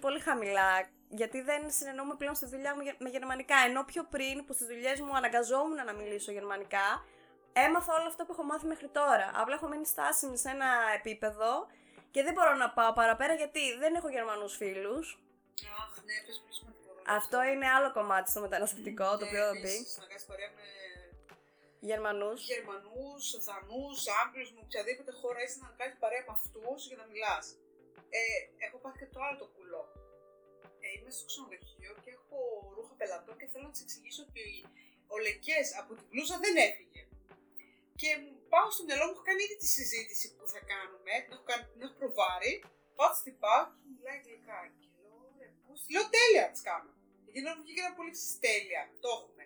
πολύ χαμηλά, γιατί δεν συνεννοούμε πλέον στη δουλειά μου γε- με γερμανικά, ενώ πιο πριν που στις δουλειές μου αναγκαζόμουν να μιλήσω γερμανικά, έμαθα όλα αυτά που έχω μάθει μέχρι τώρα. Απλά έχω μείνει στάσιμη σε ένα επίπεδο και δεν μπορώ να πάω παραπέρα γιατί δεν έχω γερμανούς φίλους, Αχ, ναι, πες πολύ σημαντικό ρόλο. αυτό είναι άλλο κομμάτι στο μεταναστευτικό, το Και οποίο θα μπει. επίσης, να κάνεις παρέα με Γερμανούς. Γερμανούς, Δανούς, Άγγλους, με οποιαδήποτε χώρα είσαι να κάνεις παρέα με αυτούς για να μιλάς. Ε, έχω πάθει και το άλλο το κουλό. Ε, είμαι στο ξενοδοχείο και έχω ρούχα πελατών και θέλω να της εξηγήσω ότι ο Λεκές από την μπλούζα δεν έφυγε. Και μου πάω στο μυαλό μου, έχω κάνει ήδη τη συζήτηση που θα κάνουμε, την έχω, κάνει, την έχω προβάρει, πάω στην πάω και μου μιλάει αγγλικά. Και λέω, ρε, πώς, λέω τέλεια της κάνω. Γιατί νόμιζα βγήκε ένα πολύ της τέλεια, το έχουμε.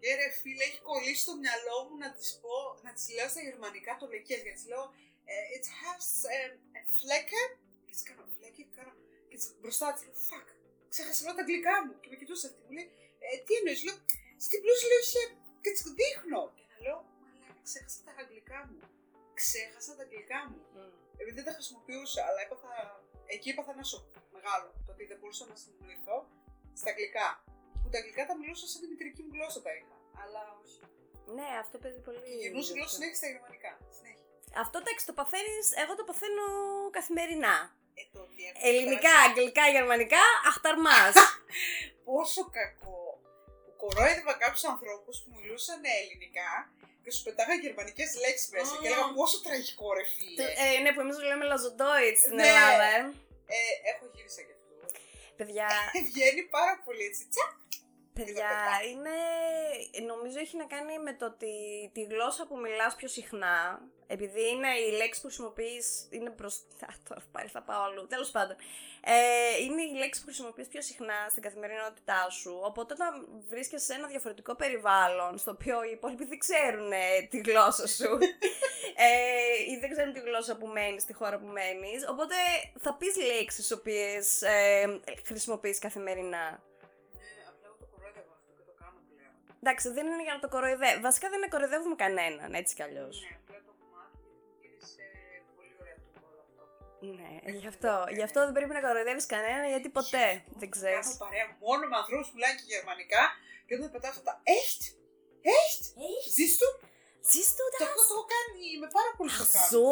Και ρε φίλε, έχει κολλήσει στο μυαλό μου να της πω, να της λέω στα γερμανικά το λεκές, γιατί της λέω ε, it has um, a flecken, και της κάνω φλέκε, και κάνω, και της μπροστά της λέω, fuck, ξέχασα όλα τα αγγλικά μου, και με κοιτούσε αυτή, μου λέει, ε, τι εννοείς, λέω, στην πλούση λέω είχε, και της δείχνω, και να λέω, μαλάκα, ξέχασα τα αγγλικά μου, ξέχασα τα αγγλικά μου, επειδή δεν τα χρησιμοποιούσα, αλλά έπαθα, εκεί έπαθα ένα σοκ μεγάλο, το ότι δεν μπορούσα να συνεννοηθώ στα αγγλικά, που τα αγγλικά τα μιλούσα σαν τη μητρική μου γλώσσα τα είχα, αλλά όχι. Ναι, αυτό παίζει πολύ. Και γυρνούσε τέτοιο. γλώσσα συνέχεια στα γερμανικά. Συνέχεια. Αυτό εντάξει το παθαίνεις, εγώ το παθαίνω καθημερινά. Ε, το ότι έχω Ελληνικά, περάσει αγγλικά, γερμανικά, αχταρμά. Πόσο κακό που κορόιδευα κάποιους ανθρώπους που μιλούσαν ελληνικά και σου πετάγα γερμανικές λέξεις μέσα και Mm. έλεγα πόσο τραγικό ρε φίλε. ε, ναι, που εμείς λέμε λαζοντόιτς στην Ναι. Ελλάδα, ε. Ε, έχω γύρισα και αυτό. Παιδιά, Βγαίνει πάρα πολύ έτσι. Τσακ. παιδιά, είναι. Νομίζω έχει να κάνει με το ότι τη γλώσσα που μιλάς πιο συχνά, επειδή είναι η λέξη που χρησιμοποιείς, είναι προς... Α, τώρα πάλι θα πάω αλλού, τέλος πάντων. Ε, είναι η λέξη που χρησιμοποιείς πιο συχνά στην καθημερινότητά σου, οπότε όταν βρίσκεσαι σε ένα διαφορετικό περιβάλλον, στο οποίο οι υπόλοιποι δεν ξέρουν ε, τη γλώσσα σου, ε, ή δεν ξέρουν τη γλώσσα που μένεις, τη χώρα που μένεις, οπότε θα πεις λέξεις οποίες ε, χρησιμοποιείς καθημερινά. Ναι, απλά εγώ το κορόιδευα αυτό και το κάνω πλέον. Εντάξει, δεν είναι για να το κοροϊδεύουμε. Βασικά δεν είναι κοροϊδεύουμε κανέναν, έτσι κι αλλιώς. Ναι, Ναι, γι' αυτό, γι' αυτό δεν πρέπει να κοροϊδεύεις κανένα γιατί ποτέ δεν ξέρεις. Κάνω παρέα μόνο με ανθρώπους που μιλάνε και γερμανικά και όταν πετάω αυτά τα Echt! Echt! Ζεις του! Siehst du Το έχω το έχω κάνει με πάρα πολύ Ach σοκά. so.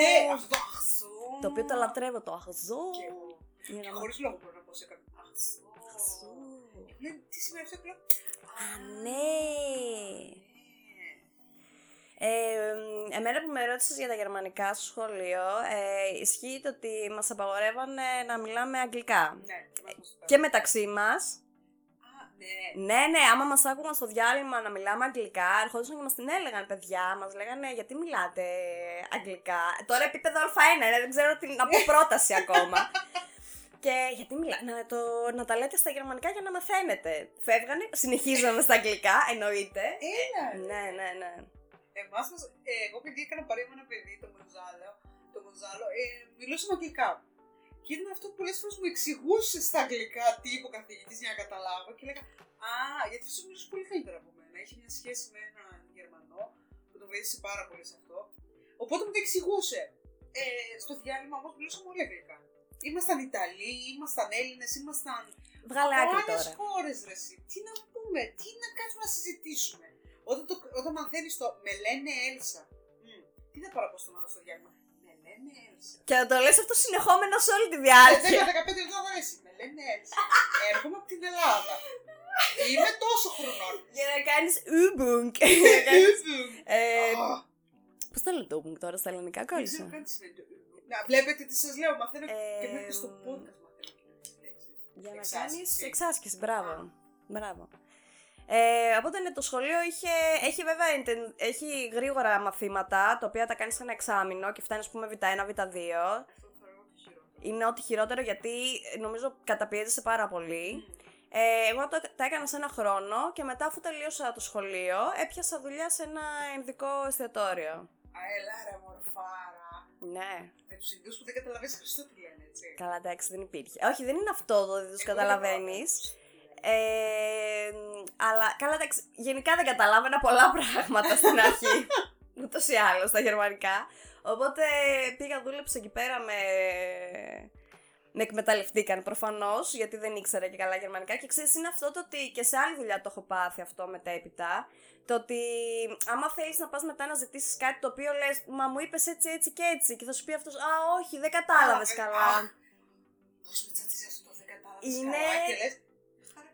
Ναι, αυτό το ach so. Το οποίο το λατρεύω το ach so. Και εγώ. Για Και να- χωρίς λόγο μπορώ να πω σε κάποιον ach so. Ach so. Λένε τι σημαίνει αυτό; Και λέω. Α, ναι. Ε, μ, εμένα που με ρώτησες για τα γερμανικά στο σχολείο, ε, ισχύει το ότι μας απαγορεύανε να μιλάμε αγγλικά. Ναι, και μας μας το Και μεταξύ μας, Α, ναι. ναι, ναι, άμα μας άκουγαν στο διάλειμμα να μιλάμε αγγλικά, ερχόντουσαν και μας την έλεγαν παιδιά, μας λέγανε γιατί μιλάτε αγγλικά; Τώρα επίπεδο Α1, είναι, δεν ξέρω τι να πω πρόταση ακόμα. Και γιατί μιλά, να, το, να τα λέτε στα γερμανικά για να μαθαίνετε. Φεύγανε, συνεχίζαμε στα αγγλικά, εννοείται. Έλα. ρε. Ναι, ναι, ναι. Εμάς μας, ε, εγώ επειδή έκανα παρέα με ένα παιδί, το Μονζάλο, το Μονζάλο ε, μιλούσαμε αγγλικά. Και ήταν αυτό που πολλές φορές μου εξηγούσε στα αγγλικά τι είπε ο καθηγητής για να καταλάβω και έλεγα Α, γιατί αυτός μιλούσε πολύ καλύτερα από μένα. Είχε μια σχέση με έναν Γερμανό που τον βοήθησε πάρα πολύ σε αυτό. Οπότε μου το εξηγούσε. Ε, στο διάλειμμα όμως μιλούσαμε όλοι αγγλικά. Ήμασταν Ιταλοί, ήμασταν Έλληνες, ήμασταν Βγάλε από άκρη άλλες τώρα. χώρες ρε εσύ. Τι να πούμε, τι να κάτσουμε να συζητήσουμε. Όταν, το, όταν μαθαίνεις το με λένε Έλσα. Μμ, τι να παραπώ στον άλλο στο διάλειμμα; Με λένε Έλσα. Και να το λες αυτό συνεχόμενο σε όλη τη Ε, διάρκεια. 10-15 λεπτά θα αρέσει. Με λένε Έλσα. Έρχομαι από την Ελλάδα. Είμαι τόσο χρονών. Για να κάνεις Übung. Να κάνεις, ε, Α, Πώς το λένε το Übung τώρα στα ελληνικά, Δεν ξέρω κόλλησα. καν τι σημαίνει το Übung. Να βλέπετε τι σας λέω. Μαθαίνω και Ε, μέχρι στο podcast μαθαίνω και τις λέξεις. Για να Εξάσκηση. κάνεις εξάσκηση, μπράβο. Μπράβο. Ε, οπότε ναι, το σχολείο είχε, έχει βέβαια inten- έχει γρήγορα μαθήματα, τα οποία τα κάνεις σε ένα εξάμεινο και φτάνεις, ας πούμε, β1, β2. Αυτό το θεωρώ το χειρότερο. Είναι ό,τι χειρότερο γιατί ε, νομίζω καταπιέζεσαι πάρα πολύ. Ε, εγώ το, τα έκανα σε ένα χρόνο και μετά αφού τελείωσα το σχολείο έπιασα δουλειά σε ένα ειδικό εστιατόριο. Α, έλα ρε μορφάρα. Ναι, Με τους Ινδούς που δεν καταλαβαίνεις Χριστό τι λένε, έτσι. καλά εντάξει δεν υπήρχε. Όχι δεν είναι αυτό το ότι τους Εγώ δεν καταλαβαίνεις. καταλαβαίνω. Ε, αλλά καλά εντάξει, γενικά δεν καταλάβαινα πολλά πράγματα στην αρχή. Ούτως ή άλλως στα γερμανικά. Οπότε πήγα, δούλεψα εκεί πέρα με... Με εκμεταλλευτήκαν προφανώς, γιατί δεν ήξερα και καλά γερμανικά. Και ξέρεις, είναι αυτό το ότι και σε άλλη δουλειά το έχω πάθει αυτό μετέπειτα. Το ότι άμα θέλεις να πας μετά να ζητήσεις κάτι το οποίο λες, Μα μου είπες έτσι, έτσι και έτσι. Και θα σου πει αυτός, Α, όχι, δεν κατάλαβες Αχ, καλά. αχ, Πώς με τσατίζεις αυτό το δεν κατάλαβες Είναι- καλά και λες, «Άρα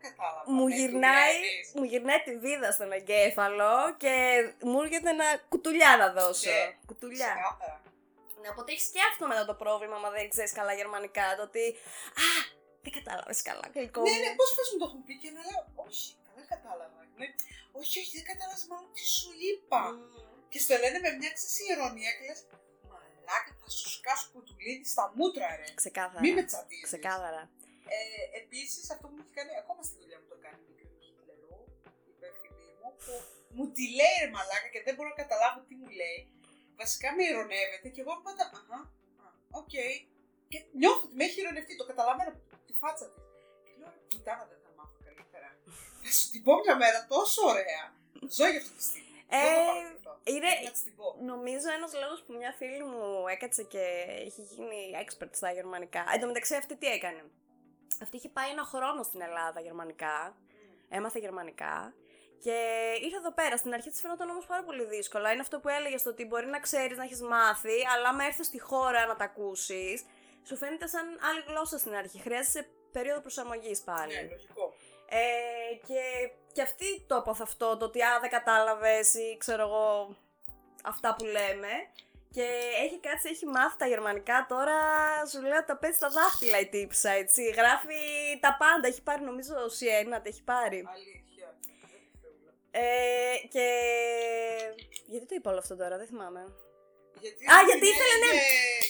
κατάλαβα, μου ναι, γυρνάει, δουλεύεις». μου γυρνάει τη βίδα στον εγκέφαλο και μου έρχεται ένα κουτουλιά να δώσω. Και Κουτουλιά. Ξεκάθαρα. Ναι, οπότε έχεις και αυτό μετά το πρόβλημα, μα δεν ξέρεις καλά γερμανικά. Το ότι. Α, δεν κατάλαβες καλά γλυκό. Ναι, μου». ναι, πώς φες μου το έχουν πει και να λέω, όχι, καλά κατάλαβα. Ναι, όχι, όχι, δεν κατάλαβες μάλλον τι σου είπα. Και στο λένε με μια ξύση ηρωνία και λες, μαλάκα, θα σου σκάσω κουτουλίδι στα μούτρα, ρε. Ξεκάθαρα. Μη με τσατίζεις. Ξεκάθαρα. Ε, Επίσης, αυτό που μου έχει κάνει, ακόμα στη δουλειά μου το κάνει η μικρή μου Χιτλερού, η υπεύθυνή μου, που μου τη λέει ρε μαλάκα και δεν μπορώ να καταλάβω τι μου λέει. Βασικά με ηρωνεύεται και εγώ πάντα. Αχα, α, οκ. Και νιώθω ότι με έχει ειρωνευτεί, το καταλαβαίνω από τη φάτσα της. Και λέω, πουτάνα δεν θα μάθω καλύτερα. θα σου την πω μια μέρα τόσο ωραία. Ζω για αυτή τη στιγμή. Ε, Δεν θα παρατηθώ. είναι- Να της την πω. Νομίζω ένας λόγος που μια φίλη μου έκατσε και έχει γίνει expert στα γερμανικά. Εν τω μεταξύ, αυτή τι έκανε. Αυτή είχε πάει ένα χρόνο στην Ελλάδα γερμανικά. Έμαθε γερμανικά. Και ήρθε εδώ πέρα. Στην αρχή της φαινόταν όμως πάρα πολύ δύσκολα. Είναι αυτό που έλεγες το ότι μπορεί να ξέρεις να έχεις μάθει, αλλά άμα έρθεις στη χώρα να τα ακούσεις, σου φαίνεται σαν άλλη γλώσσα στην αρχή. Χρειάζεσαι περίοδο προσαρμογής πάλι. Ναι, λογικό. Ε, και, και αυτή το έπαθε αυτό, το ότι α, δεν κατάλαβες ή ξέρω εγώ αυτά που λέμε. Και έχει κάτσει, έχει μάθει τα γερμανικά, τώρα σου λέω τα πέτει στα δάχτυλα η τύψα, έτσι. Γράφει τα πάντα, έχει πάρει νομίζω C1, τα έχει πάρει. Αλήθεια. Δεν τη θέλω. Ε, και... Γιατί το είπα όλο αυτό τώρα, δεν θυμάμαι. Γιατί Α, γιατί είναι- ήθελε, ναι.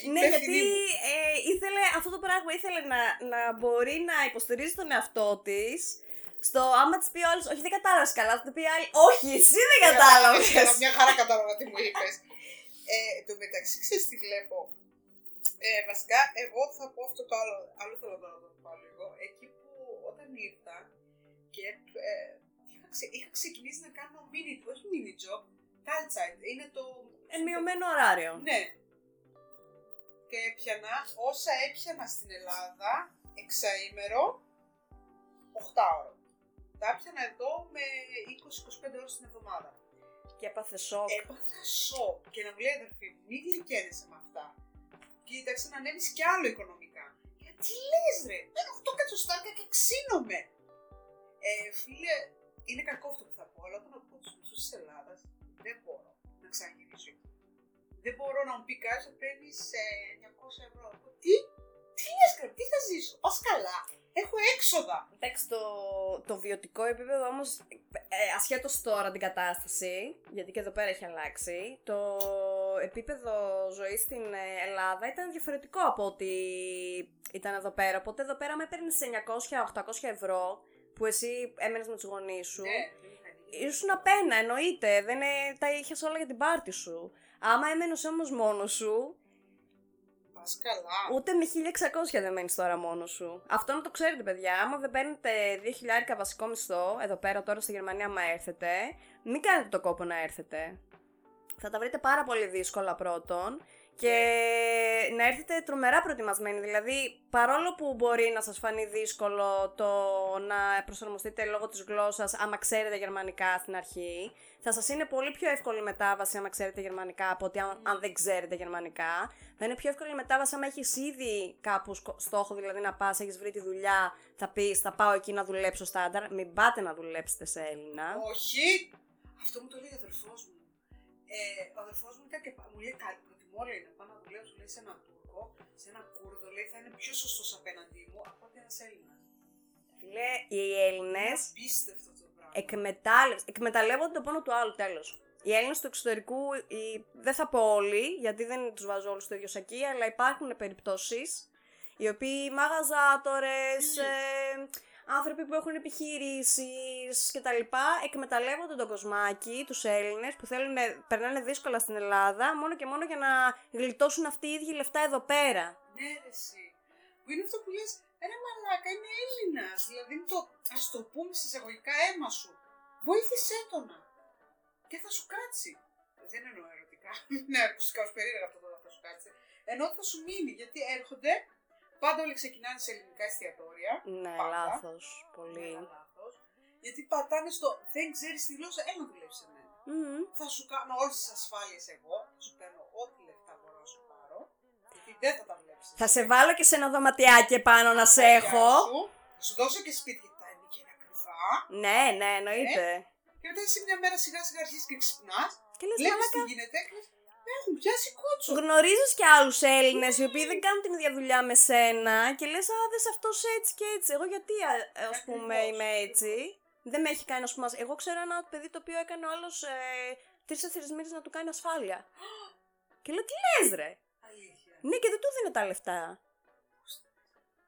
είναι Ναι, υπεύθυνη γιατί μου. ε, ήθελε αυτό το πράγμα, ήθελε να, να μπορεί να υποστηρίζει τον εαυτό της. Στο άμα της πει ο άλλος, Όχι, δεν κατάλαβες καλά, θα του πει η άλλη, Όχι, εσύ δεν κατάλαβες. Καλά, Μια χαρά κατάλαβα τι μου είπες. Ε, εν τω μεταξύ, ξέρεις τι βλέπω; Ε, βασικά, εγώ θα πω αυτό το άλλο. Άλλο θέλω να το πω λίγο. Εκεί που όταν ήρθα και ε, είχα, ξε, είχα ξεκινήσει να κάνω mini, όχι mini job, Teilzeit. Είναι το. Εν μειωμένο ωράριο. Ναι. και έπιανα όσα έπιανα στην Ελλάδα εξαήμερο 8 ώρο. Τα έπιανα εδώ με 20-25 ώρες την εβδομάδα. Και έπαθε σοκ. Έπαθα σοκ και να μου λέει αδερφή μου, μην γλυκένεσαι με αυτά. Κοίταξε να ανέβεις κι άλλο οικονομικά. Και τι λες ρε, παίρνω 8 κατσοστάκια και ξύνομαι. Ε, φίλε, είναι κακό αυτό που θα πω, αλλά όταν ακούω τους μισούς της Ελλάδας, δεν μπορώ να ξαναγυρίσω εκεί. Δεν μπορώ να μου πει κάποιος ότι παίρνεις ε, 900 ευρώ. Εγώ, Τι, τι λες ρε, τι θα ζήσω, πας καλά, έχω έξοδα. Εντάξει, το, το βιωτικό επίπεδο όμως, ε, ασχέτως τώρα την κατάσταση, γιατί και εδώ πέρα έχει αλλάξει, το επίπεδο ζωής στην ε, Ελλάδα ήταν διαφορετικό από ό,τι ήταν εδώ πέρα. Οπότε εδώ πέρα με έπαιρνες σε 900-800 ευρώ, που εσύ έμενες με τους γονείς σου, Ναι, δεν είχα νύχια. ήσουν απένα, εννοείται, δεν ε, τα είχες όλα για την πάρτη σου. Άμα έμενες όμως μόνος σου, Πας καλά. Ούτε με 1600 δεν μένεις τώρα μόνος σου. Αυτό να το ξέρετε, παιδιά. Άμα δεν παίρνετε 2.000 βασικό μισθό, εδώ πέρα τώρα στη Γερμανία, άμα έρθετε, μην κάνετε το κόπο να έρθετε. Θα τα βρείτε πάρα πολύ δύσκολα πρώτον και να έρθετε τρομερά προετοιμασμένοι. Δηλαδή, παρόλο που μπορεί να σας φανεί δύσκολο το να προσαρμοστείτε λόγω της γλώσσας άμα ξέρετε γερμανικά στην αρχή, θα σας είναι πολύ πιο εύκολη η μετάβαση άμα ξέρετε γερμανικά από ότι αν, αν δεν ξέρετε γερμανικά. Θα είναι πιο εύκολη η μετάβαση άμα έχεις ήδη κάπου σκο- στόχο, δηλαδή να πας, έχεις βρει τη δουλειά, θα πεις θα πάω εκεί να δουλέψω στάνταρ. Μην πάτε να δουλέψετε σε Έλληνα. Όχι. Αυτό μου το λέει ο αδερφός μου. Ε, ο αδερφός μου ήταν και πα- μου λέει κάτι. Προτιμώ λέει να πάω να δουλέψω λέει, σε έναν Τούρκο, σε έναν Κούρδο, λέει θα είναι πιο σωστός απέναντί μου από ότι ένας Έλληνας. Φίλε, οι Έλληνες Είναι απίστευτο το πράγμα. εκμετάλλευση, εκμεταλλεύονται το πόνο του άλλου τέλος. Οι Έλληνες του εξωτερικού, οι, δεν θα πω όλοι, γιατί δεν τους βάζω όλους στο ίδιο σακί, αλλά υπάρχουν περιπτώσεις οι οποίοι μαγαζάτορες, ε, άνθρωποι που έχουν επιχειρήσεις και τα λοιπά, εκμεταλλεύονται τον κοσμάκι, τους Έλληνες που θέλουν, περνάνε δύσκολα στην Ελλάδα, μόνο και μόνο για να γλιτώσουν αυτοί οι ίδιοι λεφτά εδώ πέρα. Ναι, ρε, εσύ. Που είναι αυτό που λες, ρε μαλάκα, είναι Έλληνας. Δηλαδή είναι το, ας το πούμε σε εισαγωγικά αίμα σου. Βοήθησέ τον. Και θα σου κάτσει. Δεν εννοώ ερωτικά. ναι, ακουστικά ως περίεργα αυτό το θα σου κάτσει. Ενώ ότι θα σου μείνει, γιατί έρχονται, πάντα όλοι ξεκινάνε σε ελληνικά εστιατόρια. Ναι, Πάντα. λάθος, πολύ. Πολύ. λάθος. Γιατί πατάνε στο δεν ξέρεις τη γλώσσα, έλα να δουλέψεις σε μένα. Μμμ. Θα σου κάνω όλες τις ασφάλειες εγώ, θα σου παίρνω ό,τι λεφτά μπορώ να σου πάρω. Γιατί δεν θα τα βλέπεις. Θα σε βάλω και σε ένα δωματιάκι επάνω να σε έχω. Θα σου δώσω και σπίτι γιατί τα είναι και είναι ακριβά. Ναι, ναι, εννοείται. Και μετά εσύ μια μέρα σιγά σιγά αρχίζεις και ξυπνάς. Και λες, Βλέπεις μαλάκα, τι γίνεται και λες, «Με έχουν πιάσει κότσο. γνωρίζεις και άλλους Έλληνες οι οποίοι δεν κάνουν την ίδια δουλειά με σένα και λες, α, δες αυτός έτσι και έτσι. Εγώ γιατί, α, ας πούμε, Ακριβώς. είμαι έτσι; Δεν με έχει κάνει, ας πούμε, εγώ ξέρω ένα παιδί το οποίο έκανε ο άλλος ε, τρεις-τέσσερις μήνες να του κάνει ασφάλεια. και λέω, τι λες ρε; Αλήθεια. Ναι, και δεν του δίνω τα λεφτά.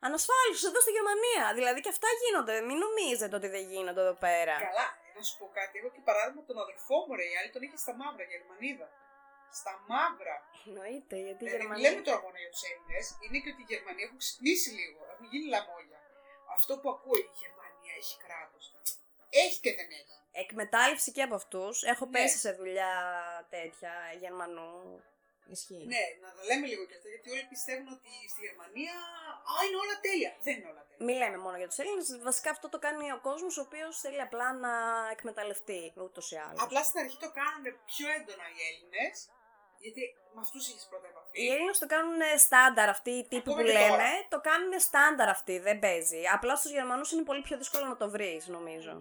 Ανασφάλιστος εδώ στη Γερμανία. Δηλαδή και αυτά γίνονται. Μην νομίζετε ότι δεν γίνονται εδώ πέρα. Καλά, να σου πω κάτι. Εγώ και παράδειγμα τον αδερφό μου, ρε, η άλλη τον είχε στα μαύρα, Γερμανίδα. Στα μαύρα. Εννοείται, γιατί η Δηλαδή, Γερμανία. λέμε τώρα μόνο για τους Έλληνες, είναι και ότι οι Γερμανοί έχουν ξυπνήσει λίγο, έχουν γίνει λαμόγια. Αυτό που ακούω, η Γερμανία έχει κράτος. Έχει και δεν έχει. Εκμετάλλευση και από αυτούς. Έχω Ναι. πέσει σε δουλειά τέτοια Γερμανού. Ισχύει. Ναι, να τα λέμε λίγο και αυτά, γιατί όλοι πιστεύουν ότι στη Γερμανία α, είναι όλα τέλεια. Δεν είναι όλα τέλεια. Μην λέμε μόνο για τους Έλληνες. Βασικά αυτό το κάνει ο κόσμος ο οποίος θέλει απλά να εκμεταλλευτεί ούτως ή άλλως. Απλά στην αρχή το κάνανε πιο έντονα οι Έλληνες, γιατί με αυτούς είχες πρώτα επαφή. Οι Έλληνες το κάνουν στάνταρ αυτοί οι τύποι Ακόμα που και λέμε. τώρα. Το κάνουν στάνταρ αυτοί, δεν παίζει. Απλά στους Γερμανούς είναι πολύ πιο δύσκολο να το βρεις, νομίζω.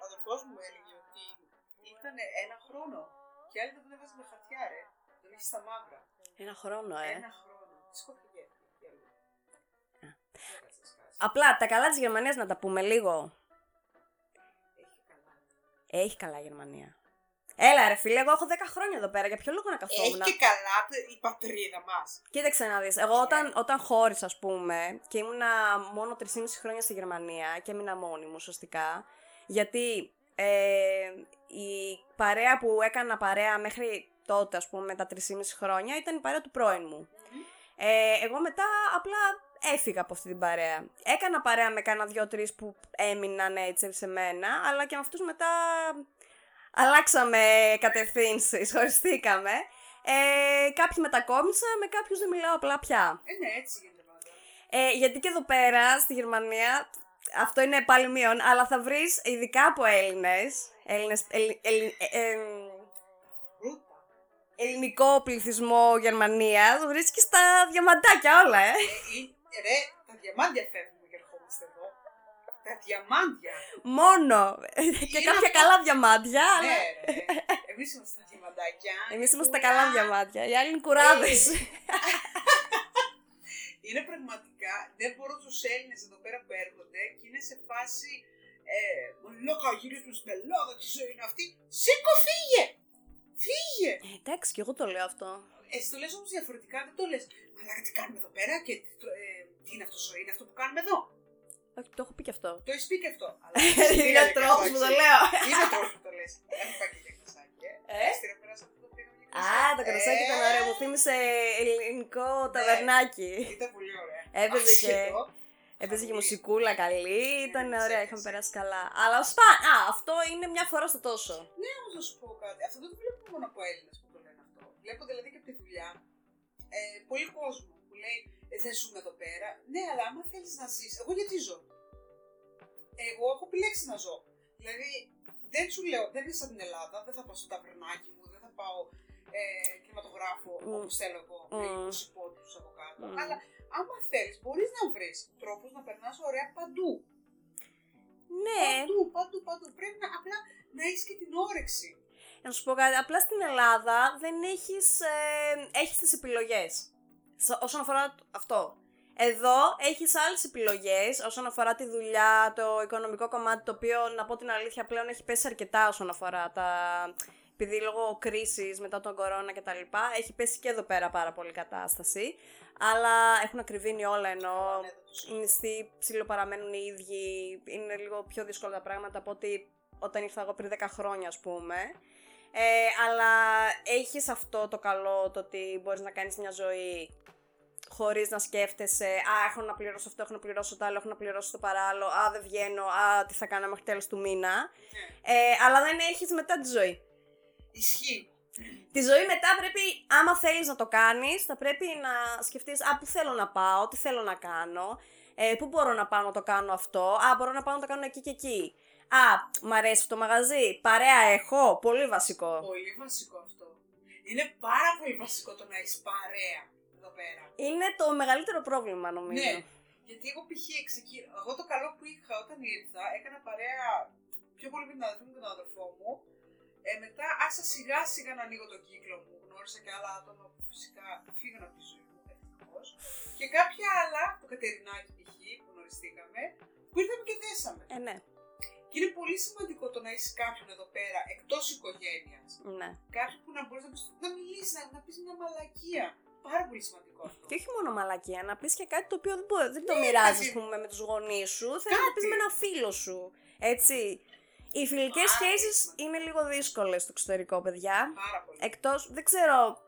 Ο αδερφός μου έλεγε ότι ήταν ένα χρόνο. Και άλλοι τον έβαζε με χαρτιά, ρε. Τον είχε στα μαύρα. Ένα χρόνο, ε. Ένα χρόνο. Τι σκόφυγε. για λίγο. Έκατσε, σκάτσε. Απλά τα καλά της Γερμανίας να τα πούμε λίγο. Έχει καλά. Έχει καλά η Γερμανία. Έλα ρε φίλε, εγώ έχω 10 χρόνια εδώ πέρα. Για ποιο λόγο να καθόμουν; Έχει και καλά η πατρίδα μας. Κοίταξε να δεις, εγώ όταν, όταν χώρισα ας πούμε και ήμουνα μόνο 3,5 χρόνια στη Γερμανία και έμεινα μόνη μου ουσιαστικά γιατί ε, η παρέα που έκανα παρέα μέχρι τότε ας πούμε τα 3,5 χρόνια ήταν η παρέα του πρώην μου. Ε, εγώ μετά απλά έφυγα από αυτή την παρέα. Έκανα παρέα με κάνα δυο-τρεις που έμειναν έτσι σε μένα, αλλά και με αυτούς μετά αλλάξαμε κατευθύνσεις, χωριστήκαμε. Ε, κάποιοι μετακόμισα, με κάποιους δεν μιλάω απλά πια. Ε, ναι, έτσι γίνεται πάντα. Ε, γιατί και εδώ πέρα, στη Γερμανία, αυτό είναι πάλι μείον, αλλά θα βρεις ειδικά από Έλληνες, Έλληνες Ελλη- Ελλη- ε, ε, Ρούτα. ελληνικό πληθυσμό Γερμανίας, βρίσκεις τα διαμαντάκια όλα, ε. Ε, ε, ρε, τα διαμάντια φεύγουμε και ερχόμαστε εδώ. Τα διαμάντια. Μόνο. και Είναι κάποια αυτό. καλά διαμάντια, αλλά... Ναι, ρε. Εμείς είμαστε τα διαμαντάκια. Εμείς είμαστε Ουρά. καλά διαμάντια. Οι άλλοι είναι κουράδες. Ε, Είναι πραγματικά, δεν μπορώ τους Έλληνες εδώ πέρα που έρχονται και είναι σε φάση. Ε, Μαλάκα, γυρίζουμε στην Ελλάδα, τι ζωή είναι αυτή. Σήκω, φύγε! Φύγε! Ε, εντάξει, και εγώ το λέω αυτό. Εσύ το λες όμως διαφορετικά, δεν το λες Μαλάκα, τι κάνουμε εδώ πέρα και τι, το- ε, τι είναι αυτό ζωή, είναι αυτό που κάνουμε εδώ. Όχι, το έχω πει και αυτό. Το έχεις πει και αυτό. Αλλά Είναι τρόπος που το λέω. Είναι τρόπος που το λες. Δεν πάει και για κρασάκι, ε. Ε; Έστειρα πέρασα αυτό το πήγαμε για Α, το κρασάκι ήταν ωραίο. Μου θύμισε ελληνικό ταβερνάκι. Ήταν πολύ ωραία. Έπαιζε Άσχετο. και- Έπαιζε και μουσικούλα καλή, ήταν Ναι, ωραία, ξέρεις. είχαμε περάσει καλά. Αλλά σπα... Α, αυτό είναι μια φορά στο τόσο. Ναι, όμως να σου πω κάτι. Αυτό δεν το βλέπω μόνο από Έλληνες που το λένε αυτό. Βλέπω δηλαδή και από τη δουλειά. Ε, πολύ κόσμο που λέει ε, Δεν ζούμε εδώ πέρα. Ναι, αλλά άμα θέλεις να ζεις, εγώ γιατί ζω; Εγώ έχω επιλέξει να ζω. Δηλαδή, δεν σου λέω, δεν είναι σαν την Ελλάδα, δεν θα πάω στο ταβερνάκι μου, δεν θα πάω ε, κινηματογράφο Μμ. όπως θέλω εγώ, με Μμ. 20 πόντους από κάτω. Μμ. Αλλά άμα θέλεις, μπορείς να βρεις τρόπους να περνάς ωραία παντού. Ναι, Παντού, παντού, παντού. Πρέπει να, απλά να έχεις και την όρεξη. να σου πω κάτι, απλά στην Ελλάδα δεν έχεις, ε, έχεις τις επιλογές. Σ- όσον αφορά αυτό. Εδώ έχεις άλλες επιλογές όσον αφορά τη δουλειά, το οικονομικό κομμάτι, το οποίο να πω την αλήθεια πλέον έχει πέσει αρκετά όσον αφορά τα... Επειδή λόγω κρίσης μετά τον κορώνα και τα λοιπά, έχει πέσει και εδώ πέρα πάρα πολύ κατάσταση. Αλλά έχουν ακριβήνει όλα ενώ Ναι, δεν το οι μισθοί ψιλοπαραμένουν οι ίδιοι, είναι λίγο πιο δύσκολα τα πράγματα από ότι όταν ήρθα εγώ πριν 10 χρόνια ας πούμε. Ε, αλλά έχεις αυτό το καλό το ότι μπορείς να κάνεις μια ζωή χωρίς να σκέφτεσαι «Α, έχω να πληρώσω αυτό, έχω να πληρώσω το άλλο, έχω να πληρώσω το παράλληλο, α, δεν βγαίνω, α, τι θα κάνω μέχρι τέλος του μήνα». Ναι. Ε, αλλά δεν έχεις μετά τη ζωή. Ισχύει. Τη ζωή μετά πρέπει, άμα θέλεις να το κάνεις, θα πρέπει να σκεφτείς «Α, πού θέλω να πάω, τι θέλω να κάνω, ε, πού μπορώ να πάω να το κάνω αυτό, α, μπορώ να πάω να το κάνω εκεί και εκεί». Α, μ' αρέσει αυτό το μαγαζί, παρέα έχω, πολύ βασικό. Πολύ βασικό αυτό. Είναι πάρα πολύ βασικό το να έχεις παρέα εδώ πέρα. Είναι το μεγαλύτερο πρόβλημα νομίζω. Ναι. Γιατί εγώ π.χ. ξεκίνησα. Εγώ το καλό που είχα όταν ήρθα, έκανα παρέα πιο πολύ με την αδερφή μου και τον αδερφό μου. Ε, μετά άσα σιγά σιγά να ανοίγω τον κύκλο μου. Γνώρισα και άλλα άτομα που φυσικά φύγαν από τη ζωή μου. ευτυχώς. Και κάποια άλλα, το Κατερινάκι π.χ. που γνωριστήκαμε, που ήρθαμε και δέσαμε. Ε, ναι, Και είναι πολύ σημαντικό το να έχει κάποιον εδώ πέρα εκτός οικογένειας. ναι. Κάποιον που να μπορείς να, πεις, να μιλήσεις, να, να πεις μια μαλακία. Πάρα πολύ σημαντικό αυτό. Και όχι μόνο μαλακία, να πεις και κάτι το οποίο δεν, μπορεί, δεν το Ναι, μοιράζεις, παιδί ας πούμε, με τους γονείς σου. Θέλεις να το πεις Κάτι. με ένα φίλο σου, έτσι. Οι φιλικές Πάρα σχέσεις σημαντικό. είναι λίγο δύσκολες στο εξωτερικό, παιδιά. Πάρα πολύ. Εκτός, δεν ξέρω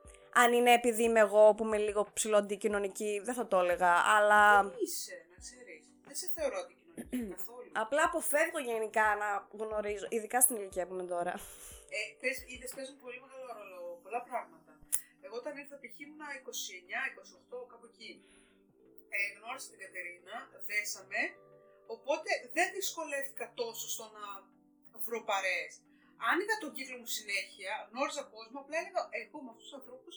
αν είναι επειδή είμαι εγώ που είμαι λίγο ψηλό αντικοινωνική, δεν θα το έλεγα, αλλά Δεν είσαι, να ξέρεις. Δεν σε θεωρώ αντικοινωνική καθόλου. απλά αποφεύγω γενικά να γνωρίζω, ειδικά στην ηλικία που είμαι τώρα. Ε, πες, είδες, παίζουν πολύ μεγάλο ρόλο πολλά πράγματα. Εγώ όταν ήρθα π.χ. ήμουνα 29-28 κάπου εκεί. Ε, γνώρισα την Κατερίνα, δέσαμε, οπότε δεν δυσκολεύτηκα τόσο στο να βρω παρέες. Άνοιγα τον κύκλο μου συνέχεια, γνώριζα κόσμο, απλά έλεγα εγώ με αυτούς τους ανθρώπους,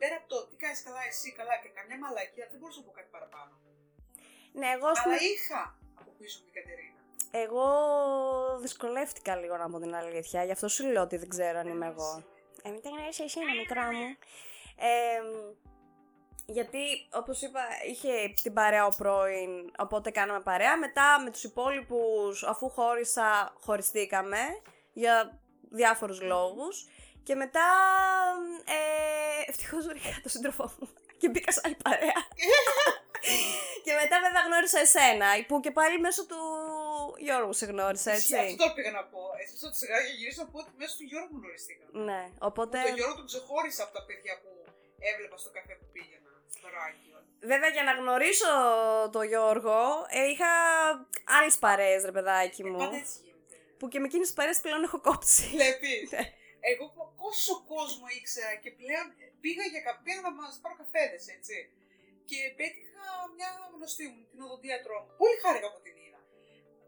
πέρα από το τι κάνεις καλά εσύ καλά και καμιά μαλακία, δεν μπορούσα να πω κάτι παραπάνω. Ναι, εγώ, ας Αλλά πούμε, είχα από πίσω μου την Κατερίνα. εγώ δυσκολεύτηκα λίγο να πω την αλήθεια, γι' αυτό σου λέω ότι δεν ξέρω αν είμαι εγώ. Ε, μην τα γνωρίσει εσύ, ένα μικρό μου. Ε, γιατί, όπως είπα, είχε την παρέα ο πρώην, οπότε κάναμε παρέα. Μετά με τους υπόλοιπους, αφού χώρισα, χωριστήκαμε για διάφορους λόγους. Και μετά, ε, ευτυχώς βρήκα τον σύντροφό μου και μπήκα σε άλλη παρέα. και μετά βέβαια γνώρισα εσένα, που και πάλι μέσω του Γιώργου σε γνώρισα, έτσι. Αυτό πήγα να πω. Εσύ στο σιγά για γυρίσω να πω ότι μέσα του Γιώργου γνωριστήκαμε. Ναι, οπότε... Το Γιώργο τον ξεχώρισα από τα παιδιά που έβλεπα στο καφέ που πήγαινα. Στο ράκι. Βέβαια για να γνωρίσω τον Γιώργο, ε, είχα άλλες παρέες ρε παιδάκι μου. Πάντα έτσι γίνεται. Που και με εκείνες τις παρέες πλέον έχω κόψει. Βλέπεις. Εγώ πο- πόσο κόσμο ήξερα και πλέον πήγα, για, κα- πήγα να μας πάρω καφέδες, έτσι. Και πέτυχα μια γνωστή μου, την οδοντίατρό μου. Πολύ χάρηκα που την είδα.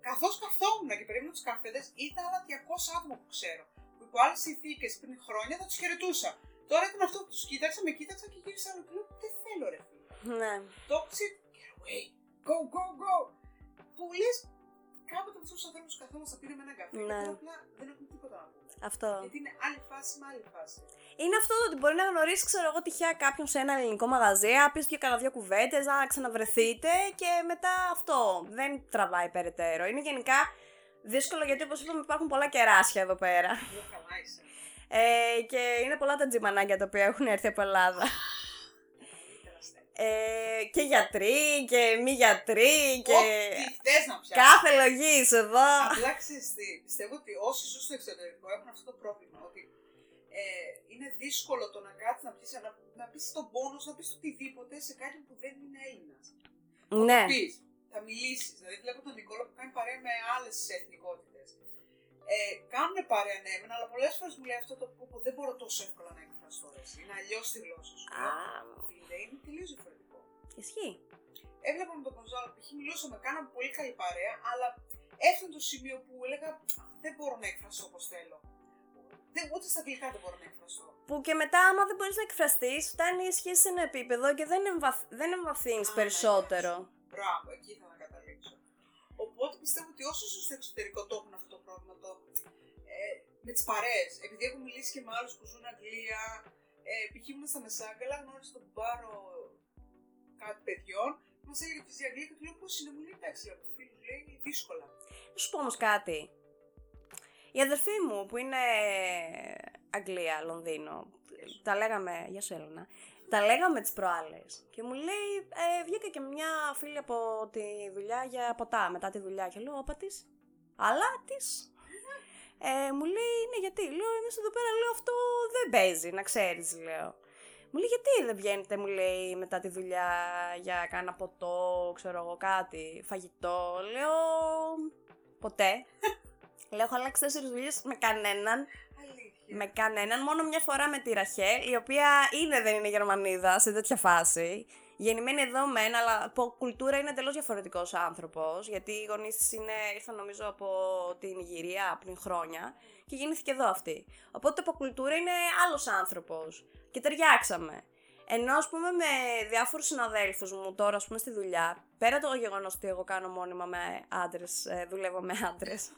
Καθώς καθόμουν και περίμενα του καφέδες, είδα άλλα 200 άτομα που ξέρω. Που υπό άλλες συνθήκες πριν χρόνια θα τους χαιρετούσα. Τώρα ήταν αυτό που τους κοίταξα, με κοίταξα και γύρισα άλλο και λέω: Δεν θέλω ρε φίλε. Ναι. Toxic, get away. Go, go, go. Που λες, κάποτε με αυτού του ανθρώπους καθόμαστε πήρε με ένα καφέ. Ναι. Και τώρα απλά δεν έχουμε τίποτα να πούμε. Αυτό. Γιατί είναι άλλη φάση με άλλη φάση. Είναι αυτό το ότι μπορεί να γνωρίσεις, ξέρω εγώ, τυχαία κάποιον σε ένα ελληνικό μαγαζί, να πεις και κανένα δύο κουβέντες, να ξαναβρεθείτε και μετά αυτό. Δεν τραβάει περαιτέρω. Είναι γενικά δύσκολο γιατί, όπως είπαμε, υπάρχουν πολλά κεράσια εδώ πέρα. Λέω καλά είσαι. Ε, και είναι πολλά τα τζιμανάκια τα οποία έχουν έρθει από Ελλάδα. Καλύτερα στέλνει. Ε, και γιατροί και μη γιατροί και Ό,τι θες να πιάσεις. κάθε λογής εδώ. Απλά ξέρεις τι, πιστεύω ότι όσοι ζουν στο εξωτερικό έχουν αυτό το πρόβλημα. Ότι ε, είναι δύσκολο το να κάτσει να πεις, να, να πεις τον πόνος σου, να πεις οτιδήποτε σε κάποιον που δεν είναι Έλληνας. Ναι, Θα πεις, θα μιλήσεις. Δηλαδή βλέπω τον Νικόλα που κάνει παρέα με άλλες εθνικότητες. Ε, κάνουν παρέα ναι, εμένα, αλλά πολλές φορές μου λέει αυτό το που δεν μπορώ τόσο εύκολα να εκφραστώ. Εσύ. Είναι αλλιώς τη γλώσσα σου. Α. Φίλε, είναι τελείως διαφορετικό. ισχύει. Έβλεπα με τον Κονζάλο, π.χ. μιλούσαμε, κάναμε πολύ καλή παρέα, αλλά έφτανε το σημείο που έλεγα δεν μπορώ να εκφραστώ όπως θέλω. Δεν, ούτε στα αγγλικά δεν μπορώ να εκφραστώ. Που και μετά, άμα δεν μπορείς να εκφραστείς, φτάνει η σχέση σε ένα επίπεδο και δεν, εμβαθ... δεν εμβαθύνεις Α, ναι, περισσότερο. Μπράβο, εκεί ήθελα να καταλήξω. Οπότε πιστεύω ότι όσοι ζουν στο εξωτερικό το έχουν αυτό το πρόβλημα το, ε, με τις παρέες. Επειδή έχω μιλήσει και με άλλους που ζουν Αγγλία, ε, π.χ. ήμουν στα Μεσάγκαλα, γνώρισα τον Πάρο κάτι παιδιών, μας έλεγε τη Αγγλία και του λέω πώς είναι, μου λέει εντάξει, από φίλου λέει δύσκολα. Να σου πω όμως κάτι. Η αδερφή μου που είναι Αγγλία, Λονδίνο, τα λέγαμε, γεια σου Έλληνα, τα λέγαμε τις προάλλες και μου λέει, ε, βγήκα και μια φίλη από τη δουλειά για ποτά μετά τη δουλειά και λέω, όπα της, αλλά της. Ε, μου λέει, είναι γιατί, λέω, εμείς εδώ πέρα, λέω, αυτό δεν παίζει, να ξέρεις, λέω. Μου λέει, γιατί δεν βγαίνετε, μου λέει, μετά τη δουλειά για κάνα ποτό, ξέρω εγώ, κάτι, φαγητό. Λέω, ποτέ. λέω, έχω αλλάξει τέσσερις δουλειές με κανέναν. Αλήθεια. Με κανέναν, μόνο μια φορά με τη Ραχέλ, η οποία είναι δεν είναι Γερμανίδα σε τέτοια φάση. Γεννημένη εδώ μεν, αλλά από κουλτούρα είναι εντελώς διαφορετικός άνθρωπος. Γιατί οι γονείς της ήρθαν νομίζω από την Ιγυρία πριν χρόνια και γεννήθηκε εδώ αυτή. Οπότε από κουλτούρα είναι άλλος άνθρωπος. Και ταιριάξαμε. Ενώ ας πούμε με διάφορους συναδέλφους μου τώρα, ας πούμε στη δουλειά, πέρα το γεγονός ότι εγώ κάνω μόνιμα με άντρες, δουλεύω με άντρες.